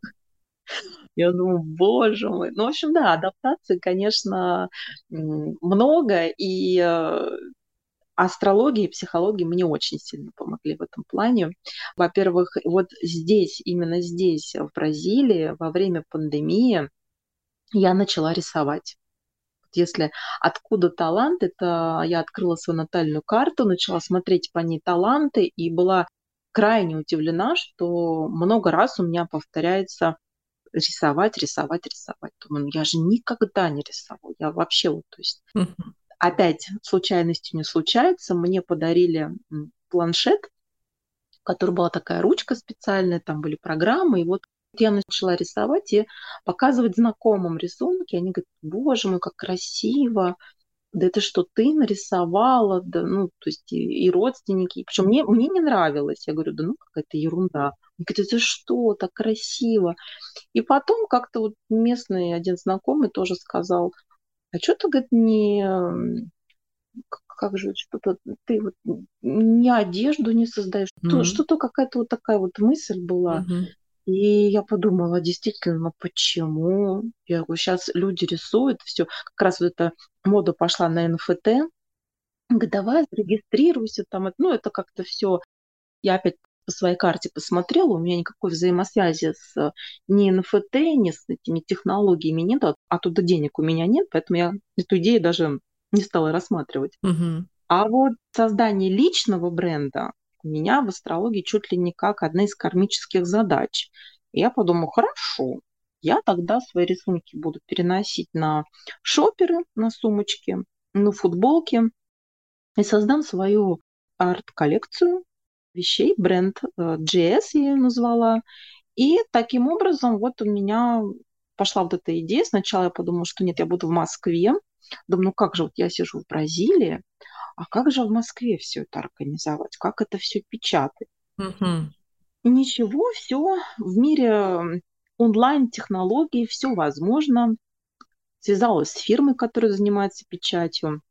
Я думаю, боже мой. Ну, в общем, да, адаптации, конечно, много, и э, астрология и психология мне очень сильно помогли в этом плане. Во-первых, вот здесь, именно здесь, в Бразилии, во время пандемии, я начала рисовать. Если откуда талант, это я открыла свою натальную карту, начала смотреть по ней таланты и была крайне удивлена, что много раз у меня повторяется рисовать, рисовать, рисовать. Думаю, ну я же никогда не рисовала. Я вообще вот, то есть, опять случайностью не случается. Мне подарили планшет, в котором была такая ручка специальная, там были программы, и вот я начала рисовать и показывать знакомым рисунки. Они говорят, боже мой, как красиво, да это что, ты нарисовала, да, ну, то есть и, и родственники. Причем мне, мне не нравилось. Я говорю, да ну какая-то ерунда. Они говорят, это что, так красиво. И потом как-то вот местный один знакомый тоже сказал, а что ты, говорит, не как же что-то ты вот не одежду не создаешь, mm-hmm. что-то какая-то вот такая вот мысль была. Mm-hmm. И я подумала, действительно, ну почему? Я говорю, сейчас люди рисуют, все, как раз вот эта мода пошла на НФТ. Говорит, давай зарегистрируйся там. Ну, это как-то все. Я опять по своей карте посмотрела, у меня никакой взаимосвязи с ни НФТ, ни с этими технологиями нет, а оттуда денег у меня нет, поэтому я эту идею даже не стала рассматривать. Угу. А вот создание личного бренда у меня в астрологии чуть ли не как одна из кармических задач. И я подумала, хорошо, я тогда свои рисунки буду переносить на шоперы, на сумочки, на футболки и создам свою арт-коллекцию вещей, бренд GS э, я ее назвала. И таким образом вот у меня пошла вот эта идея. Сначала я подумала, что нет, я буду в Москве. Думаю, ну как же, вот я сижу в Бразилии, а как же в Москве все это организовать? Как это все печатать? Угу. Ничего, все в мире онлайн-технологий, все возможно. Связалась с фирмой, которая занимается печатью.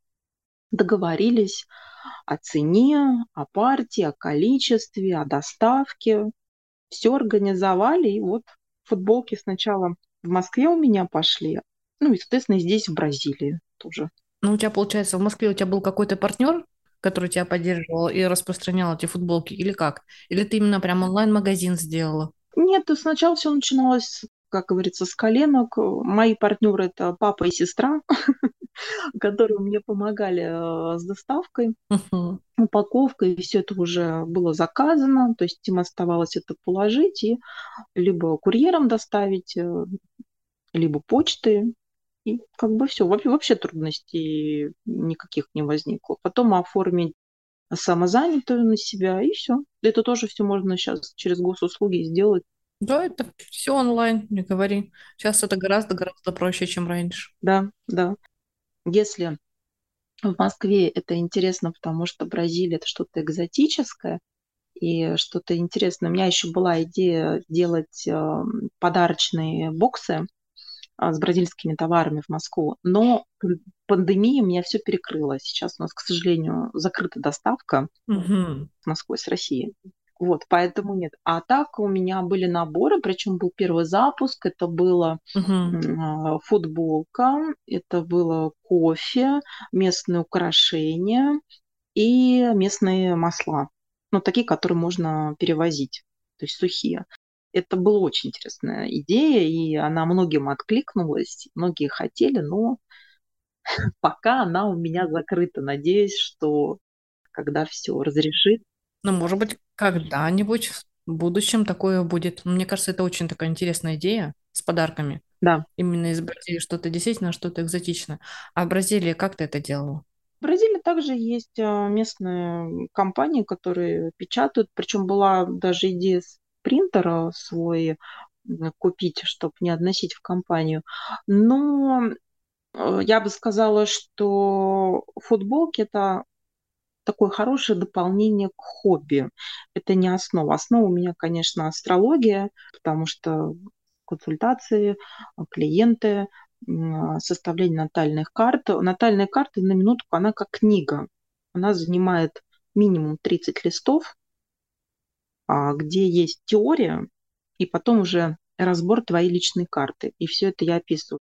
Договорились о цене, о партии, о количестве, о доставке. Все организовали, и вот футболки сначала в Москве у меня пошли, ну и, соответственно, здесь, в Бразилии тоже. Ну, у тебя, получается, в Москве у тебя был какой-то партнер, который тебя поддерживал и распространял эти футболки, или как? Или ты именно прям онлайн-магазин сделала? Нет, сначала все начиналось, как говорится, с коленок. Мои партнеры это папа и сестра, которые мне помогали э, с доставкой, упаковкой, и все это уже было заказано, то есть им оставалось это положить и либо курьером доставить, э, либо почтой, и как бы все, вообще, вообще трудностей никаких не возникло. Потом оформить самозанятую на себя, и все. Это тоже все можно сейчас через госуслуги сделать. Да, это все онлайн, не говори. Сейчас это гораздо-гораздо проще, чем раньше. Да, да. Если в Москве это интересно, потому что Бразилия это что-то экзотическое и что-то интересное. У меня еще была идея сделать э, подарочные боксы а, с бразильскими товарами в Москву. Но пандемия меня все перекрыла. Сейчас у нас, к сожалению, закрыта доставка угу. с Москвы, с России. Вот, поэтому нет. А так у меня были наборы, причем был первый запуск, это было угу. футболка, это было кофе, местные украшения и местные масла. Ну, такие, которые можно перевозить, то есть сухие. Это была очень интересная идея, и она многим откликнулась, многие хотели, но пока она у меня закрыта. Надеюсь, что когда все разрешит. Ну, может быть, когда-нибудь в будущем такое будет. Мне кажется, это очень такая интересная идея с подарками. Да. Именно из Бразилии что-то действительно, что-то экзотичное. А в Бразилии как ты это делала? В Бразилии также есть а, местные компании, которые печатают, причем была даже идея с принтер свой купить, чтобы не относить в компанию. Но э, я бы сказала, что футболки это такое хорошее дополнение к хобби. Это не основа. Основа у меня, конечно, астрология, потому что консультации, клиенты, составление натальных карт. Натальная карта, на минутку, она как книга. Она занимает минимум 30 листов, а, где есть теория, и потом уже разбор твоей личной карты. И все это я описываю.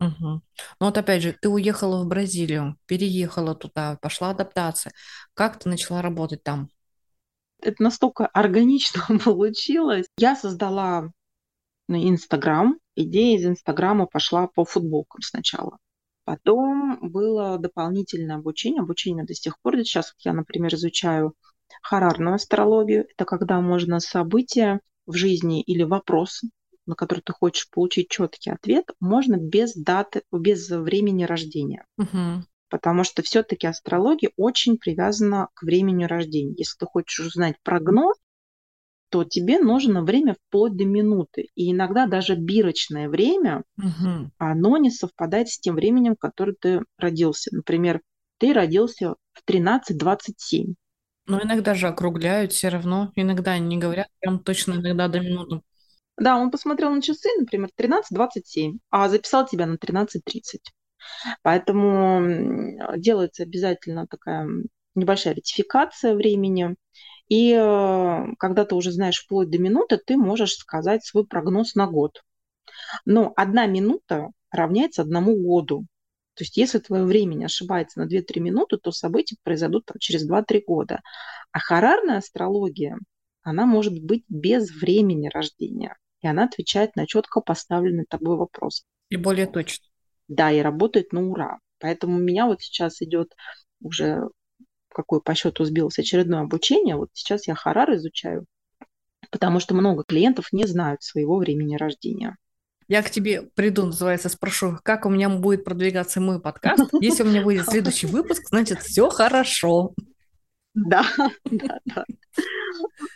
Угу. Ну вот опять же, ты уехала в Бразилию, переехала туда, пошла адаптация. Как ты начала работать там? Это настолько органично получилось. Я создала Инстаграм. Идея из Инстаграма пошла по футболкам сначала. Потом было дополнительное обучение. Обучение до сих пор. Сейчас я, например, изучаю харарную астрологию. Это когда можно события в жизни или вопрос, на который ты хочешь получить четкий ответ, можно без даты, без времени рождения. Угу. Потому что все-таки астрология очень привязана к времени рождения. Если ты хочешь узнать прогноз, то тебе нужно время вплоть до минуты. И иногда даже бирочное время, угу. оно не совпадает с тем временем, в которое ты родился. Например, ты родился в 13.27. Но иногда же округляют все равно. Иногда они не говорят прям точно, иногда до минуты. Да, он посмотрел на часы, например, 13.27, а записал тебя на 13.30. Поэтому делается обязательно такая небольшая ретификация времени. И э, когда ты уже знаешь вплоть до минуты, ты можешь сказать свой прогноз на год. Но одна минута равняется одному году. То есть если твое время не ошибается на 2-3 минуты, то события произойдут там, через 2-3 года. А харарная астрология, она может быть без времени рождения. И она отвечает на четко поставленный тобой вопрос. И более точно. Да, и работает на ура. Поэтому у меня вот сейчас идет уже какой по счету сбилось очередное обучение. Вот сейчас я Харар изучаю, потому что много клиентов не знают своего времени рождения. Я к тебе приду, называется, спрошу, как у меня будет продвигаться мой подкаст. Если у меня будет следующий выпуск, значит, все хорошо. Да, да, да.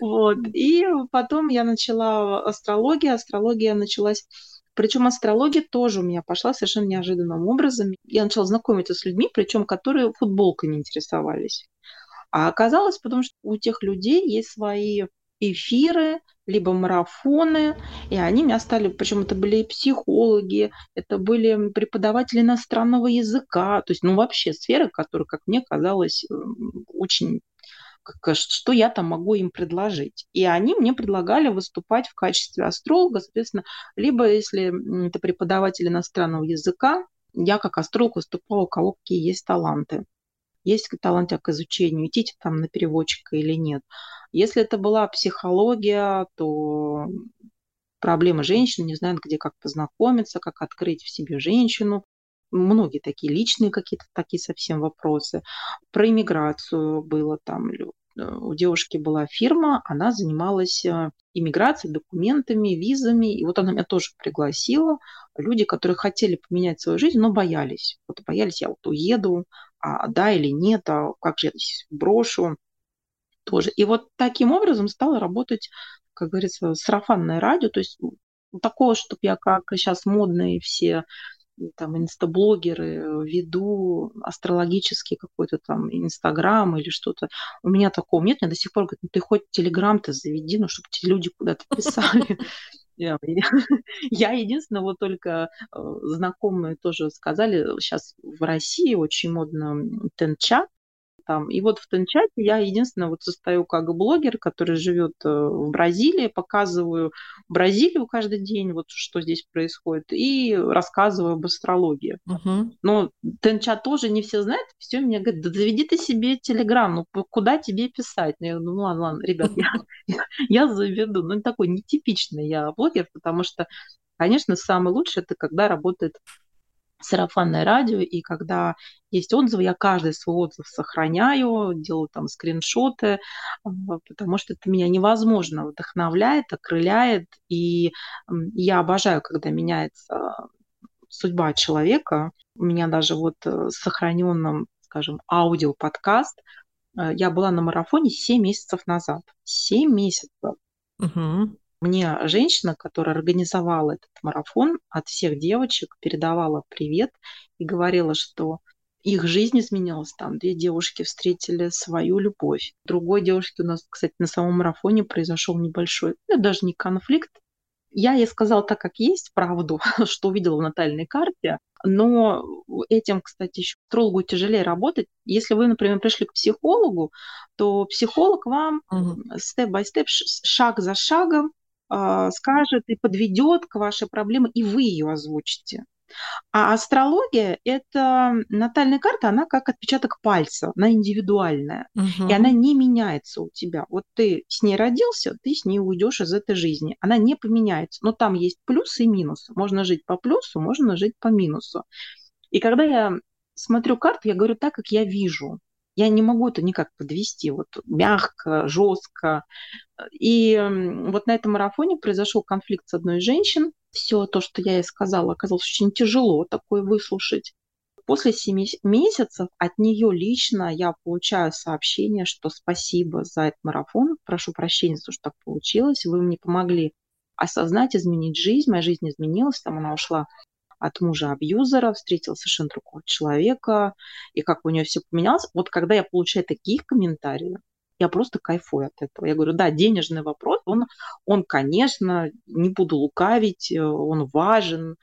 Вот. И потом я начала астрологию. Астрология началась причем астрология тоже у меня пошла совершенно неожиданным образом. Я начала знакомиться с людьми, причем которые футболками интересовались. А оказалось, потому что у тех людей есть свои эфиры, либо марафоны, и они меня стали, причем это были и психологи, это были преподаватели иностранного языка, то есть, ну, вообще сфера, которая, как мне казалось, очень что я там могу им предложить. И они мне предлагали выступать в качестве астролога, соответственно, либо если это преподаватель иностранного языка, я как астролог выступала, у кого какие есть таланты. Есть талант к изучению, идти там на переводчика или нет. Если это была психология, то проблемы женщин, не знают, где как познакомиться, как открыть в себе женщину. Многие такие личные какие-то такие совсем вопросы. Про иммиграцию было там. Э, у девушки была фирма, она занималась э, иммиграцией, документами, визами. И вот она меня тоже пригласила. Люди, которые хотели поменять свою жизнь, но боялись. Вот боялись, я вот уеду, а да или нет, а как же я здесь брошу тоже. И вот таким образом стала работать, как говорится, сарафанное радио, то есть такого, чтобы я как сейчас модные все там инстаблогеры веду астрологический какой-то там инстаграм или что-то. У меня такого нет, мне до сих пор говорят, ну ты хоть телеграм-то заведи, ну чтобы те люди куда-то писали. Я единственное, вот только э, знакомые тоже сказали, сейчас в России очень модно тенчат, там. И вот в Тенчате я единственное вот состою как блогер, который живет э, в Бразилии, показываю Бразилию каждый день, вот что здесь происходит, и рассказываю об астрологии. Угу. Но Тенчат тоже не все знают, все мне говорят, да заведи ты себе телеграм, ну куда тебе писать? Я говорю, ну ладно, ладно, ребят, я, я заведу. Ну такой нетипичный я блогер, потому что, конечно, самое лучшее это когда работает сарафанное радио, и когда есть отзывы, я каждый свой отзыв сохраняю, делаю там скриншоты, а, потому что это меня невозможно вдохновляет, окрыляет, и я обожаю, когда меняется судьба человека. У меня даже вот э, с сохраненным, скажем, аудиоподкаст, э, я была на марафоне 7 месяцев назад. 7 месяцев. Угу. Мне женщина, которая организовала этот марафон, от всех девочек передавала привет и говорила, что их жизнь изменилась. Там две девушки встретили свою любовь. Другой девушке у нас, кстати, на самом марафоне произошел небольшой, ну, даже не конфликт, Я ей сказала так, как есть, правду, что увидела в натальной карте, но этим, кстати, еще астрологу тяжелее работать. Если вы, например, пришли к психологу, то психолог вам степ-бай-степ, шаг за шагом скажет и подведет к вашей проблеме, и вы ее озвучите. А астрология – это натальная карта, она как отпечаток пальца, она индивидуальная, угу. и она не меняется у тебя. Вот ты с ней родился, ты с ней уйдешь из этой жизни. Она не поменяется, но там есть плюсы и минусы. Можно жить по плюсу, можно жить по минусу. И когда я смотрю карту, я говорю так, как я вижу. Я не могу это никак подвести, вот мягко, жестко. И вот на этом марафоне произошел конфликт с одной из женщин, все то, что я ей сказала, оказалось очень тяжело такое выслушать. После семи месяцев от нее лично я получаю сообщение, что спасибо за этот марафон, прошу прощения за то, что так получилось, вы мне помогли осознать, изменить жизнь, моя жизнь изменилась, там она ушла от мужа-абьюзера, встретила совершенно другого человека, и как у нее все поменялось. Вот когда я получаю таких комментариев, я просто кайфую от этого. Я говорю, да, денежный вопрос, он, он конечно, не буду лукавить, э, он важен,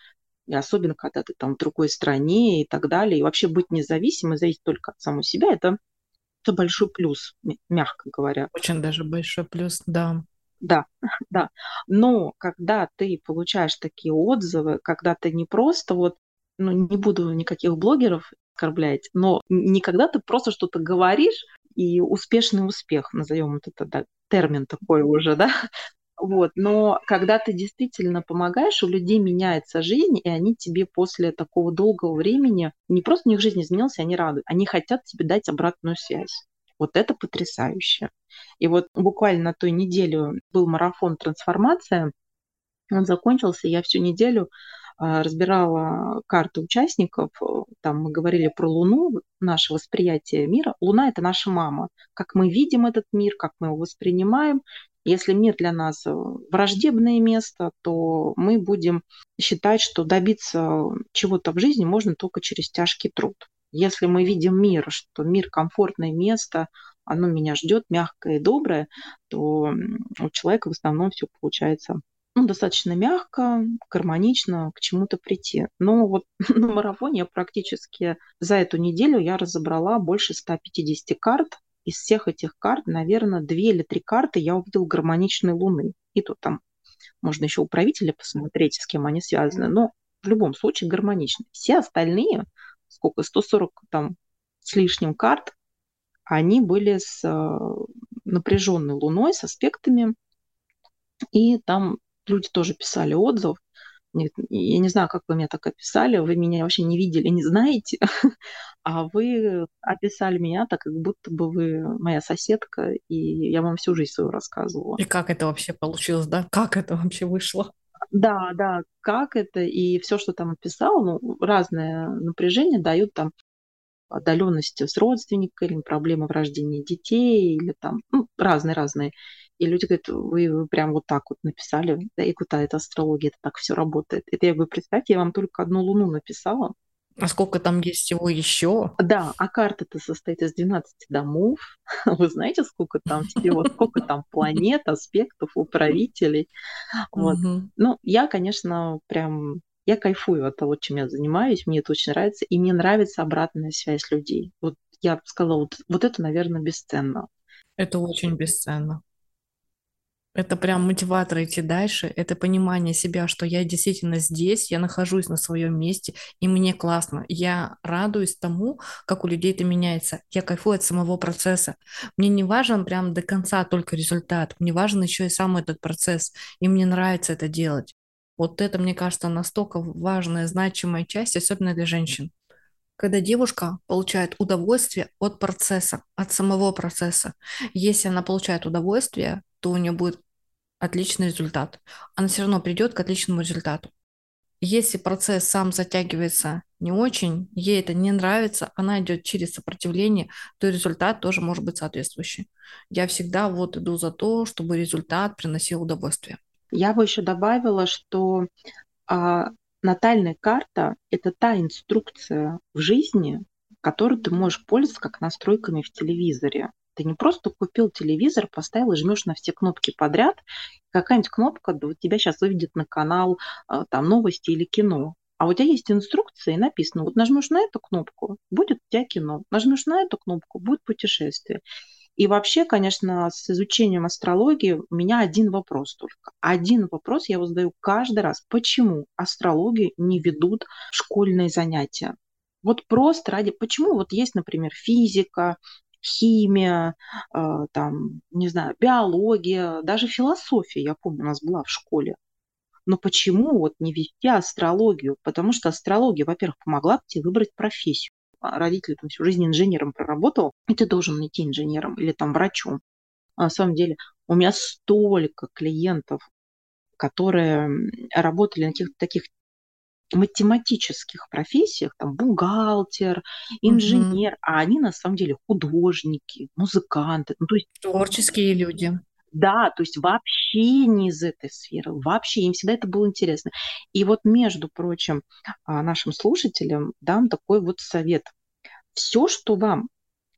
и особенно когда ты там в другой стране и так далее. И вообще быть независимой, зависеть только от самой себя, это, это большой плюс, мягко говоря. Очень даже большой плюс, да. Да, да. Но когда ты получаешь такие отзывы, когда ты не просто вот, ну, не буду никаких блогеров оскорблять, но не когда ты просто что-то говоришь, и успешный успех, назовем это да, термин такой уже, да, вот. Но когда ты действительно помогаешь, у людей меняется жизнь, и они тебе после такого долгого времени, не просто у них жизнь изменилась, они рады, они хотят тебе дать обратную связь. Вот это потрясающе. И вот буквально на той неделе был марафон «Трансформация», он закончился, я всю неделю а, разбирала карты участников, там мы говорили про Луну, наше восприятие мира. Луна – это наша мама. Как мы видим этот мир, как мы его воспринимаем. Если мир для нас враждебное место, то мы будем считать, что добиться чего-то в жизни можно только через тяжкий труд. Если мы видим мир, что мир комфортное место, оно меня ждет, мягкое и доброе, то у человека в основном все получается ну, достаточно мягко, гармонично к чему-то прийти. Но вот на марафоне я практически за эту неделю я разобрала больше 150 карт. Из всех этих карт, наверное, две или три карты я увидела гармоничной Луны. И тут там можно еще у правителя посмотреть, с кем они связаны. Но в любом случае гармоничные. Все остальные, сколько, 140 там с лишним карт, они были с э, напряженной Луной, с аспектами. И там люди тоже писали отзыв. Я не знаю, как вы меня так описали, вы меня вообще не видели, не знаете, а вы описали меня так, как будто бы вы моя соседка, и я вам всю жизнь свою рассказывала. И как это вообще получилось, да? Как это вообще вышло? Да, да, как это, и все, что там описал, ну, разное напряжение дают там отдаленности с родственниками, проблемы в рождении детей или там ну, разные-разные. И люди говорят, вы, вы прям вот так вот написали, да, и куда это астрология, это так все работает. Это я говорю, представьте, я вам только одну луну написала. А сколько там есть всего еще? Да, а карта-то состоит из 12 домов. Вы знаете, сколько там всего, сколько там планет, аспектов, управителей. Вот. Ну, я, конечно, прям я кайфую от того, чем я занимаюсь, мне это очень нравится, и мне нравится обратная связь людей. Вот я бы сказала, вот, вот это, наверное, бесценно. Это очень бесценно. Это прям мотиватор идти дальше, это понимание себя, что я действительно здесь, я нахожусь на своем месте, и мне классно. Я радуюсь тому, как у людей это меняется. Я кайфую от самого процесса. Мне не важен прям до конца только результат, мне важен еще и сам этот процесс, и мне нравится это делать. Вот это, мне кажется, настолько важная, значимая часть, особенно для женщин. Когда девушка получает удовольствие от процесса, от самого процесса. Если она получает удовольствие, то у нее будет отличный результат. Она все равно придет к отличному результату. Если процесс сам затягивается не очень, ей это не нравится, она идет через сопротивление, то результат тоже может быть соответствующий. Я всегда вот иду за то, чтобы результат приносил удовольствие. Я бы еще добавила, что а, натальная карта – это та инструкция в жизни, которой ты можешь пользоваться как настройками в телевизоре. Ты не просто купил телевизор, поставил и жмешь на все кнопки подряд. Какая-нибудь кнопка тебя сейчас выведет на канал а, там новости или кино. А у тебя есть инструкция, и написано, вот нажмешь на эту кнопку, будет у тебя кино. Нажмешь на эту кнопку, будет путешествие. И вообще, конечно, с изучением астрологии у меня один вопрос только. Один вопрос я его задаю каждый раз. Почему астрологию не ведут школьные занятия? Вот просто ради... Почему вот есть, например, физика, химия, э, там, не знаю, биология, даже философия, я помню, у нас была в школе. Но почему вот не вести астрологию? Потому что астрология, во-первых, помогла тебе выбрать профессию. А родитель там всю жизнь инженером проработал, и ты должен идти инженером или там врачом. А на самом деле у меня столько клиентов, которые работали на каких-то таких математических профессиях, там бухгалтер, инженер, mm-hmm. а они на самом деле художники, музыканты, ну то есть творческие люди. Да, то есть вообще не из этой сферы, вообще им всегда это было интересно. И вот, между прочим, а, нашим слушателям дам такой вот совет. Все, что вам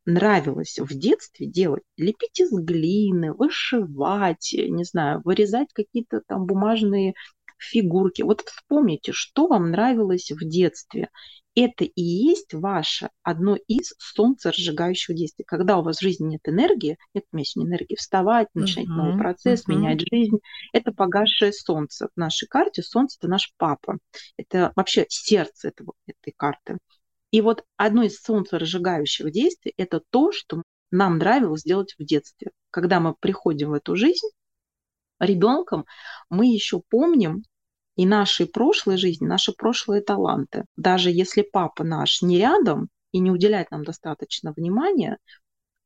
нравилось в детстве делать, лепить из глины, вышивать, не знаю, вырезать какие-то там бумажные фигурки. Вот вспомните, что вам нравилось в детстве это и есть ваше одно из солнцеразжигающих действий. Когда у вас в жизни нет энергии, нет сегодня энергии вставать, начинать uh-huh, новый процесс, uh-huh. менять жизнь, это погасшее солнце. В нашей карте солнце – это наш папа. Это вообще сердце этого, этой карты. И вот одно из солнцеразжигающих действий – это то, что нам нравилось делать в детстве. Когда мы приходим в эту жизнь, ребенком, мы еще помним и нашей прошлой жизни, наши прошлые таланты. Даже если папа наш не рядом и не уделяет нам достаточно внимания,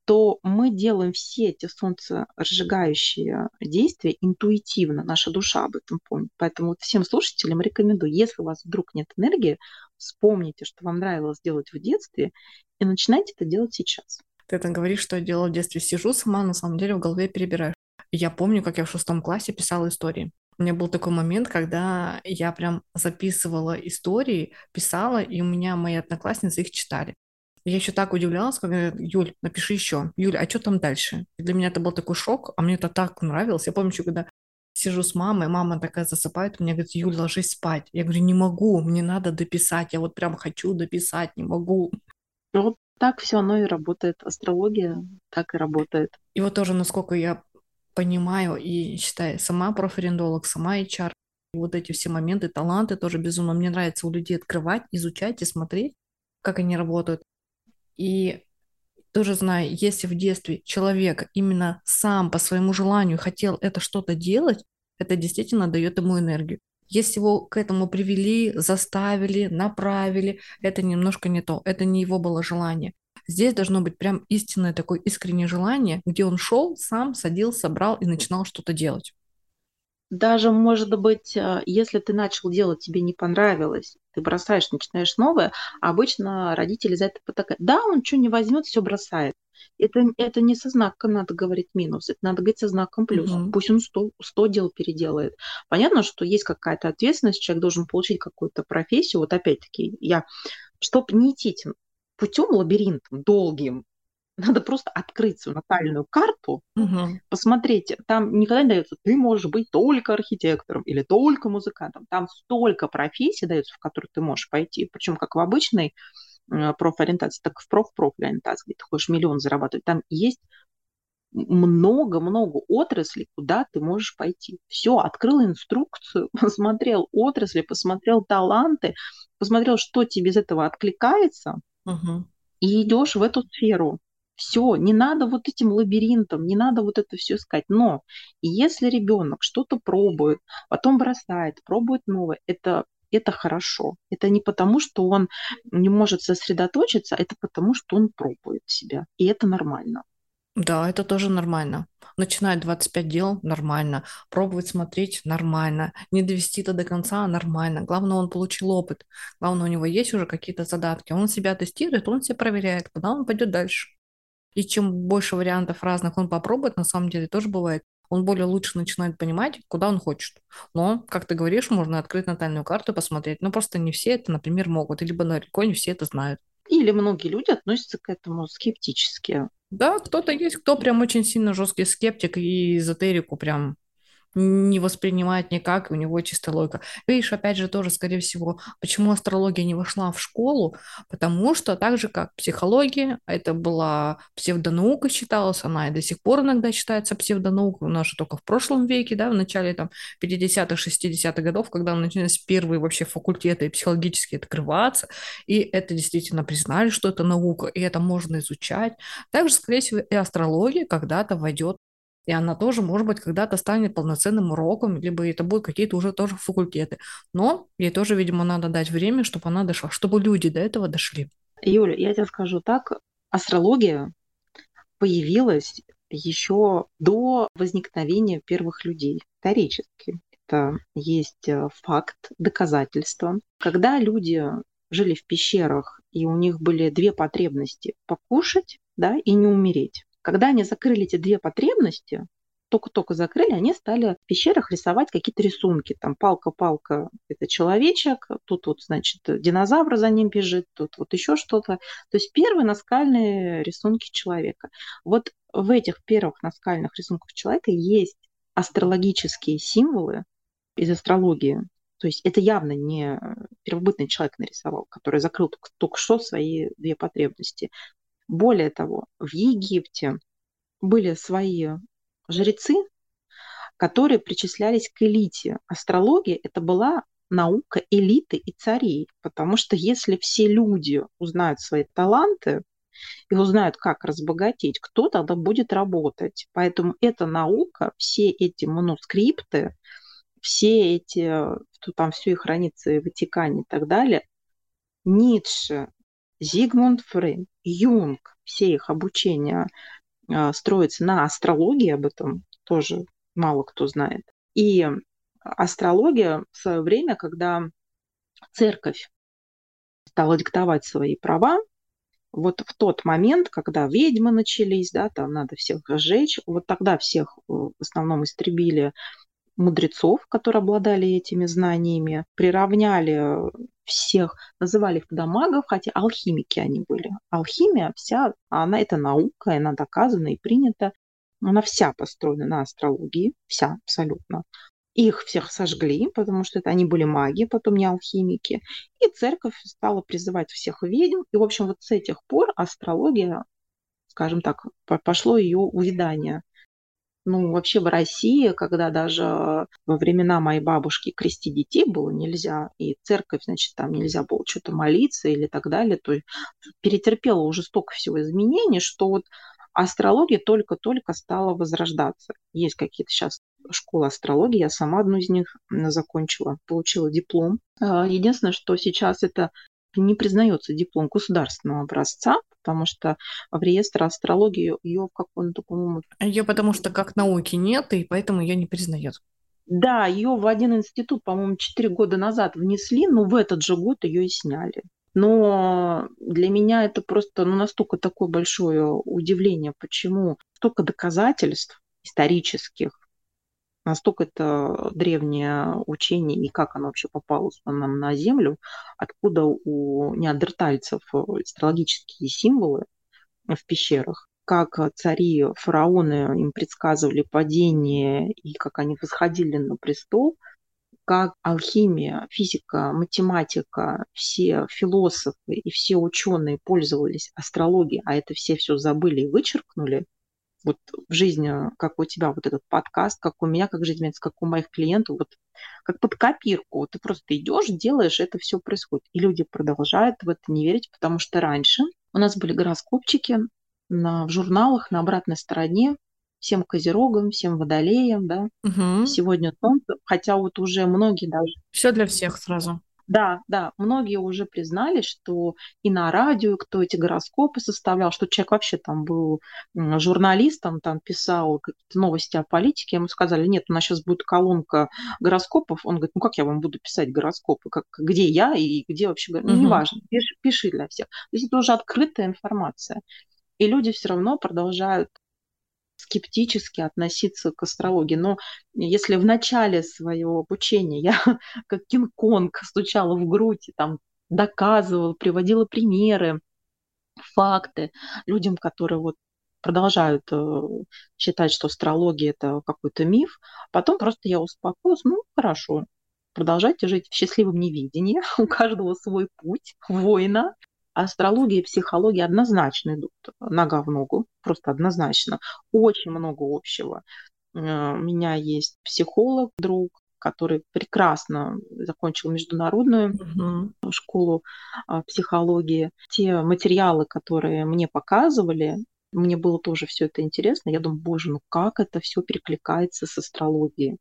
то мы делаем все эти солнцеразжигающие действия интуитивно. Наша душа об этом помнит. Поэтому вот всем слушателям рекомендую, если у вас вдруг нет энергии, вспомните, что вам нравилось делать в детстве, и начинайте это делать сейчас. Ты это говоришь, что я делала в детстве. Сижу сама, на самом деле в голове перебираю. Я помню, как я в шестом классе писала истории. У меня был такой момент, когда я прям записывала истории, писала, и у меня мои одноклассницы их читали. Я еще так удивлялась, когда говорят, Юль, напиши еще. Юль, а что там дальше? И для меня это был такой шок, а мне это так нравилось. Я помню, что когда сижу с мамой, мама такая засыпает, мне говорит, Юль, ложись спать. Я говорю, не могу, мне надо дописать, я вот прям хочу дописать, не могу. Ну, вот так все оно и работает. Астрология так и работает. И вот тоже, насколько я понимаю и считаю, сама профориндолог, сама HR, вот эти все моменты, таланты тоже безумно мне нравится у людей открывать, изучать и смотреть, как они работают. И тоже знаю, если в детстве человек именно сам по своему желанию хотел это что-то делать, это действительно дает ему энергию. Если его к этому привели, заставили, направили, это немножко не то. Это не его было желание. Здесь должно быть прям истинное такое искреннее желание, где он шел, сам садился, брал и начинал что-то делать. Даже, может быть, э, если ты начал делать, тебе не понравилось, ты бросаешь, начинаешь новое, а обычно родители за это потакают. Да, он что не возьмет, все бросает. Это, это не со знаком надо говорить минус, это надо говорить со знаком плюс. Угу. Пусть он 100, 100 дел переделает. Понятно, что есть какая-то ответственность, человек должен получить какую-то профессию. Вот опять-таки, я, чтобы не идти путем лабиринтом долгим. Надо просто открыть свою натальную карту, угу. посмотреть. Там никогда не дается, ты можешь быть только архитектором или только музыкантом. Там столько профессий дается, в которые ты можешь пойти. Причем как в обычной э, профориентации, так и в проф-профориентации, где ты хочешь миллион зарабатывать. Там есть много-много отраслей, куда ты можешь пойти. Все, открыл инструкцию, посмотрел отрасли, посмотрел таланты, посмотрел, что тебе из этого откликается, И идешь в эту сферу. Все, не надо вот этим лабиринтом, не надо вот это все искать. Но если ребенок что-то пробует, потом бросает, пробует новое, это это хорошо. Это не потому, что он не может сосредоточиться, это потому, что он пробует себя. И это нормально. Да, это тоже нормально. Начинать 25 дел – нормально. Пробовать смотреть – нормально. Не довести это до конца – нормально. Главное, он получил опыт. Главное, у него есть уже какие-то задатки. Он себя тестирует, он себя проверяет, куда он пойдет дальше. И чем больше вариантов разных он попробует, на самом деле тоже бывает, он более лучше начинает понимать, куда он хочет. Но, как ты говоришь, можно открыть натальную карту и посмотреть. Но просто не все это, например, могут, либо далеко не все это знают. Или многие люди относятся к этому скептически. Да, кто-то есть, кто прям очень сильно жесткий скептик и эзотерику прям не воспринимает никак, у него чистая логика. Видишь, опять же, тоже, скорее всего, почему астрология не вошла в школу, потому что так же, как психология, это была псевдонаука считалась, она и до сих пор иногда считается псевдонаукой, у нас же только в прошлом веке, да, в начале там 50-х, 60-х годов, когда начались первые вообще факультеты психологические открываться, и это действительно признали, что это наука, и это можно изучать. Также, скорее всего, и астрология когда-то войдет и она тоже, может быть, когда-то станет полноценным уроком, либо это будут какие-то уже тоже факультеты. Но ей тоже, видимо, надо дать время, чтобы она дошла, чтобы люди до этого дошли. Юля, я тебе скажу так, астрология появилась еще до возникновения первых людей, исторически. Это есть э, факт, доказательство. Когда люди жили в пещерах, и у них были две потребности – покушать да, и не умереть. Когда они закрыли эти две потребности, только-только закрыли, они стали в пещерах рисовать какие-то рисунки. Там палка-палка – это человечек, тут вот, значит, динозавр за ним бежит, тут вот еще что-то. То есть первые наскальные рисунки человека. Вот в этих первых наскальных рисунках человека есть астрологические символы из астрологии. То есть это явно не первобытный человек нарисовал, который закрыл только, только что свои две потребности. Более того, в Египте были свои жрецы, которые причислялись к элите. Астрология – это была наука элиты и царей, потому что если все люди узнают свои таланты и узнают, как разбогатеть, кто тогда будет работать. Поэтому эта наука, все эти манускрипты, все эти, там все и хранится в Ватикане и так далее, Ницше, Зигмунд Фрейд, Юнг, все их обучение а, строится на астрологии, об этом тоже мало кто знает. И астрология в свое время, когда церковь стала диктовать свои права, вот в тот момент, когда ведьмы начались, да, там надо всех сжечь, вот тогда всех э, в основном истребили мудрецов, которые обладали этими знаниями, приравняли всех, называли их тогда магов, хотя алхимики они были. Алхимия вся, она это наука, она доказана и принята. Она вся построена на астрологии, вся абсолютно. Их всех сожгли, потому что это они были маги, потом не алхимики. И церковь стала призывать всех ведьм. И, в общем, вот с этих пор астрология, скажем так, пошло ее увядание. Ну, вообще в России, когда даже во времена моей бабушки крестить детей было нельзя, и церковь, значит, там нельзя было что-то молиться или так далее, то перетерпела уже столько всего изменений, что вот астрология только-только стала возрождаться. Есть какие-то сейчас школы астрологии, я сама одну из них закончила, получила диплом. А, единственное, что сейчас это не признается диплом государственного образца, потому что в реестр астрологии ее в каком-то, по-моему... Ее потому что как науки нет, и поэтому ее не признают. Да, ее в один институт, по-моему, 4 года назад внесли, но в этот же год ее и сняли. Но для меня это просто ну, настолько такое большое удивление, почему столько доказательств исторических настолько это древнее учение и как оно вообще попало нам на Землю, откуда у неандертальцев астрологические символы в пещерах, как цари, фараоны им предсказывали падение и как они восходили на престол, как алхимия, физика, математика, все философы и все ученые пользовались астрологией, а это все все забыли и вычеркнули, вот в жизни, как у тебя вот этот подкаст, как у меня, как жизнь, как у моих клиентов, вот как под копирку. Ты просто идешь, делаешь, это все происходит. И люди продолжают в это не верить, потому что раньше у нас были гороскопчики на, в журналах на обратной стороне всем козерогам, всем водолеям, да. Угу. Сегодня солнце, хотя вот уже многие даже... Все для всех сразу. Да, да, многие уже признали, что и на радио, кто эти гороскопы составлял, что человек вообще там был журналистом, там писал какие-то новости о политике, ему сказали, нет, у нас сейчас будет колонка гороскопов. Он говорит, ну как я вам буду писать гороскопы, как, где я и где вообще, ну угу. неважно, пиши, пиши для всех. То есть это уже открытая информация. И люди все равно продолжают скептически относиться к астрологии. Но если в начале своего обучения я как Кинг-Конг стучала в грудь там доказывала, приводила примеры, факты, людям, которые вот продолжают э, считать, что астрология это какой-то миф. Потом просто я успокоилась, ну хорошо, продолжайте жить в счастливом невидении, у каждого свой путь воина. Астрология и психология однозначно идут нога в ногу, просто однозначно. Очень много общего. Э, у меня есть психолог, друг, который прекрасно закончил международную uh-huh. школу а, психологии. Те материалы, которые мне показывали, мне было тоже все это интересно. Я думаю, боже, ну как это все перекликается с астрологией?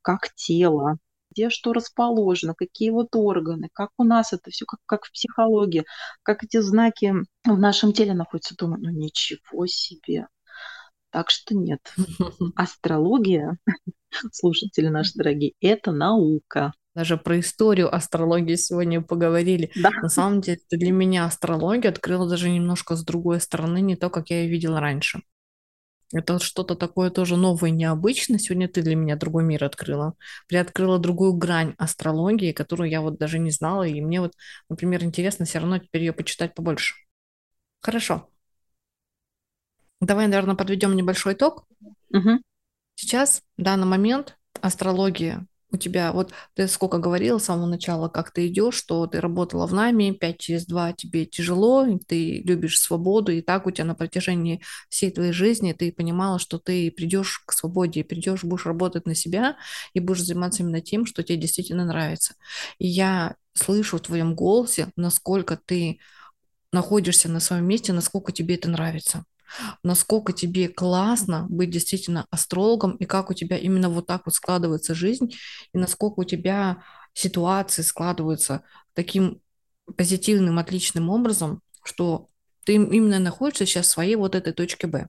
Как тело, где что расположено, какие вот органы, как у нас это все, как, как в психологии, как эти знаки в нашем теле находятся. Думаю, ну ничего себе. Так что нет. Астрология, слушатели наши дорогие, это наука. Даже про историю астрологии сегодня поговорили. Да. На самом деле, для меня астрология открыла даже немножко с другой стороны, не то, как я ее видела раньше. Это что-то такое тоже новое, необычное. Сегодня ты для меня другой мир открыла. Приоткрыла другую грань астрологии, которую я вот даже не знала. И мне вот, например, интересно все равно теперь ее почитать побольше. Хорошо. Давай, наверное, подведем небольшой итог. Угу. Сейчас, в данный момент, астрология у тебя, вот ты сколько говорила с самого начала, как ты идешь, что ты работала в нами, 5 через 2 тебе тяжело, ты любишь свободу, и так у тебя на протяжении всей твоей жизни ты понимала, что ты придешь к свободе, придешь, будешь работать на себя и будешь заниматься именно тем, что тебе действительно нравится. И я слышу в твоем голосе, насколько ты находишься на своем месте, насколько тебе это нравится насколько тебе классно быть действительно астрологом, и как у тебя именно вот так вот складывается жизнь, и насколько у тебя ситуации складываются таким позитивным, отличным образом, что ты именно находишься сейчас в своей вот этой точке Б.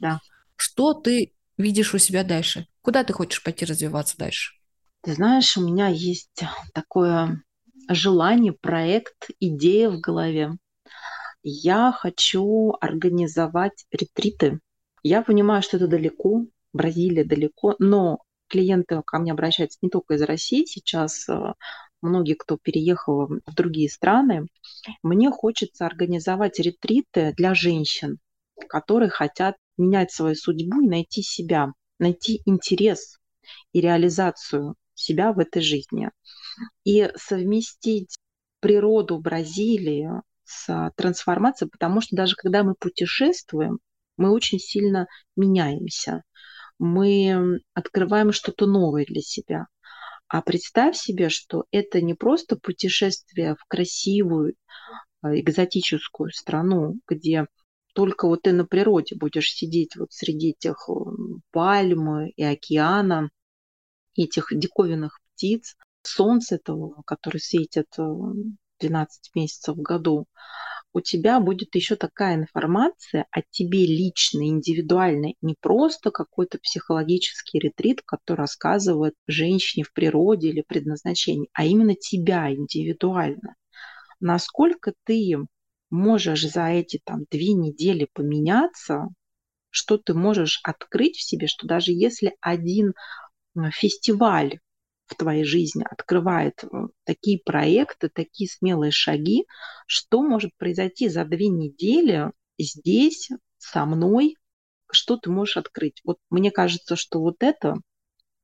Да. Что ты видишь у себя дальше? Куда ты хочешь пойти развиваться дальше? Ты знаешь, у меня есть такое желание, проект, идея в голове я хочу организовать ретриты. Я понимаю, что это далеко, Бразилия далеко, но клиенты ко мне обращаются не только из России, сейчас э, многие, кто переехал в другие страны. Мне хочется организовать ретриты для женщин, которые хотят менять свою судьбу и найти себя, найти интерес и реализацию себя в этой жизни. И совместить природу Бразилии с трансформацией, потому что даже когда мы путешествуем, мы очень сильно меняемся. Мы открываем что-то новое для себя. А представь себе, что это не просто путешествие в красивую, а, экзотическую страну, где только вот ты на природе будешь сидеть вот среди этих пальмы и океана, этих диковинных птиц, солнце этого, которое светит 12 месяцев в году, у тебя будет еще такая информация о тебе лично, индивидуально, не просто какой-то психологический ретрит, который рассказывает женщине в природе или предназначении, а именно тебя индивидуально. Насколько ты можешь за эти там две недели поменяться, что ты можешь открыть в себе, что даже если один фестиваль в твоей жизни открывает э, такие проекты, такие смелые шаги, что может произойти за две недели здесь, со мной, что ты можешь открыть. Вот мне кажется, что вот это,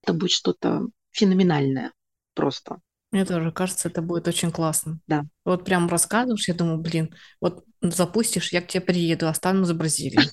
это будет что-то феноменальное просто. Мне тоже кажется, это будет очень классно. Да. Вот прям рассказываешь, я думаю, блин, вот запустишь, я к тебе приеду, останусь за Бразилией.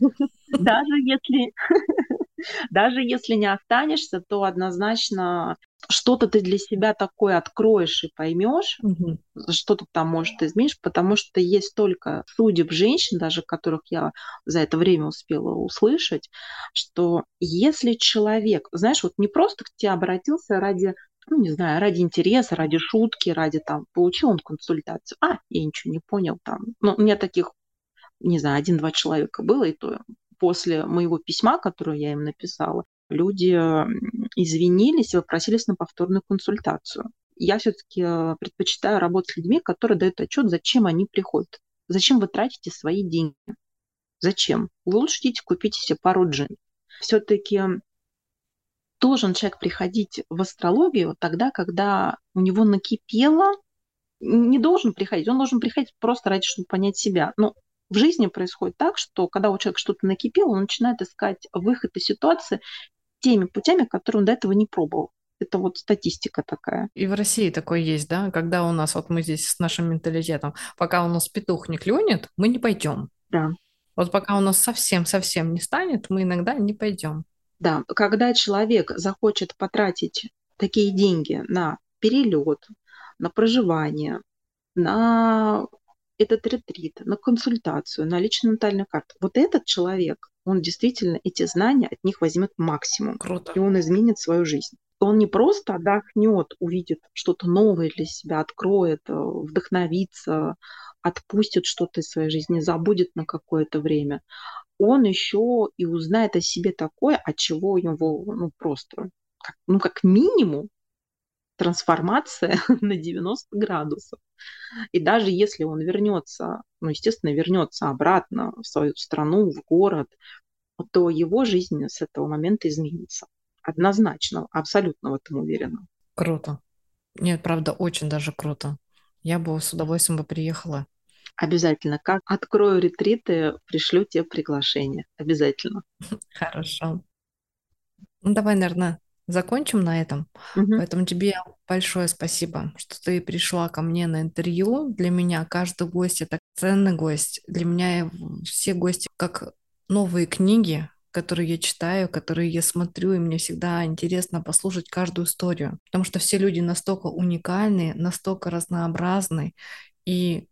Даже если даже если не останешься, то однозначно что-то ты для себя такое откроешь и поймешь, угу. что-то там может изменишь, потому что есть только судеб женщин, даже которых я за это время успела услышать, что если человек, знаешь, вот не просто к тебе обратился ради ну, не знаю, ради интереса, ради шутки, ради там, получил он консультацию, а, я ничего не понял там. Ну, у меня таких, не знаю, один-два человека было, и то после моего письма, которое я им написала, люди извинились и попросились на повторную консультацию. Я все-таки э, предпочитаю работать с людьми, которые дают отчет, зачем они приходят. Зачем вы тратите свои деньги? Зачем? Вы лучше идите купите себе пару джин. Все-таки должен человек приходить в астрологию тогда, когда у него накипело, не должен приходить, он должен приходить просто ради, чтобы понять себя. Но в жизни происходит так, что когда у человека что-то накипело, он начинает искать выход из ситуации теми путями, которые он до этого не пробовал. Это вот статистика такая. И в России такое есть, да? Когда у нас, вот мы здесь с нашим менталитетом, пока у нас петух не клюнет, мы не пойдем. Да. Вот пока у нас совсем-совсем не станет, мы иногда не пойдем. Да, когда человек захочет потратить такие деньги на перелет, на проживание, на этот ретрит, на консультацию, на личную натальную карту. Вот этот человек, он действительно эти знания от них возьмет максимум. Круто. И он изменит свою жизнь. Он не просто отдохнет, увидит что-то новое для себя, откроет, э, вдохновится, отпустит что-то из своей жизни, забудет на какое-то время. Он еще и узнает о себе такое, от чего у него ну, просто, как, ну, как минимум, трансформация на 90 градусов. И даже если он вернется, ну, естественно, вернется обратно в свою страну, в город, то его жизнь с этого момента изменится. Однозначно, абсолютно в этом уверена. Круто. Нет, правда, очень даже круто. Я бы с удовольствием бы приехала. Обязательно. Как открою ретриты, пришлю тебе приглашение. Обязательно. Хорошо. Ну, давай, наверное, закончим на этом. Угу. Поэтому тебе большое спасибо, что ты пришла ко мне на интервью. Для меня каждый гость это ценный гость. Для меня все гости как новые книги, которые я читаю, которые я смотрю, и мне всегда интересно послушать каждую историю, потому что все люди настолько уникальны, настолько разнообразны, и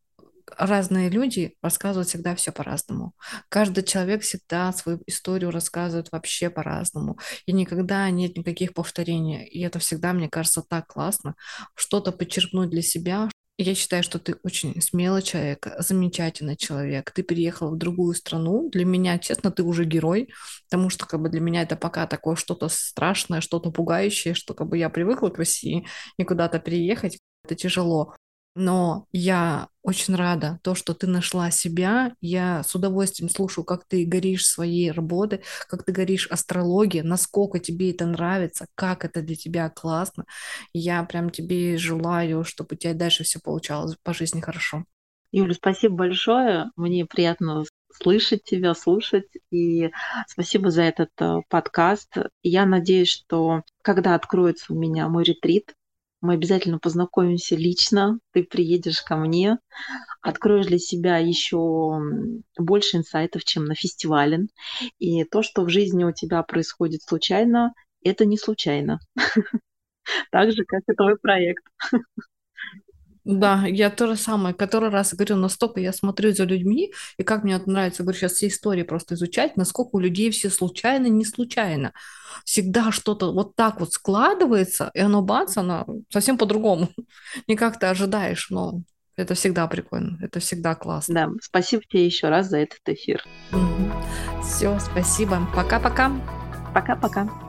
разные люди рассказывают всегда все по-разному. Каждый человек всегда свою историю рассказывает вообще по-разному. И никогда нет никаких повторений. И это всегда, мне кажется, так классно. Что-то подчеркнуть для себя. Я считаю, что ты очень смелый человек, замечательный человек. Ты переехал в другую страну. Для меня, честно, ты уже герой, потому что как бы для меня это пока такое что-то страшное, что-то пугающее, что как бы я привыкла к России и куда-то переехать. Это тяжело. Но я очень рада, то, что ты нашла себя. Я с удовольствием слушаю, как ты горишь своей работой, как ты горишь астрологией, насколько тебе это нравится, как это для тебя классно. Я прям тебе желаю, чтобы у тебя дальше все получалось по жизни хорошо. Юля, спасибо большое. Мне приятно слышать тебя, слушать. И спасибо за этот э, подкаст. Я надеюсь, что когда откроется у меня мой ретрит, мы обязательно познакомимся лично, ты приедешь ко мне, откроешь для себя еще больше инсайтов, чем на фестивале. И то, что в жизни у тебя происходит случайно, это не случайно. Так же, как и твой проект. Да, я то же самое, который раз говорю, настолько я смотрю за людьми, и как мне это нравится, говорю, сейчас все истории просто изучать, насколько у людей все случайно, не случайно. Всегда что-то вот так вот складывается, и оно бац, оно совсем по-другому. Не как ты ожидаешь, но это всегда прикольно, это всегда классно. Да, спасибо тебе еще раз за этот эфир. Все, спасибо. Пока-пока. Пока-пока.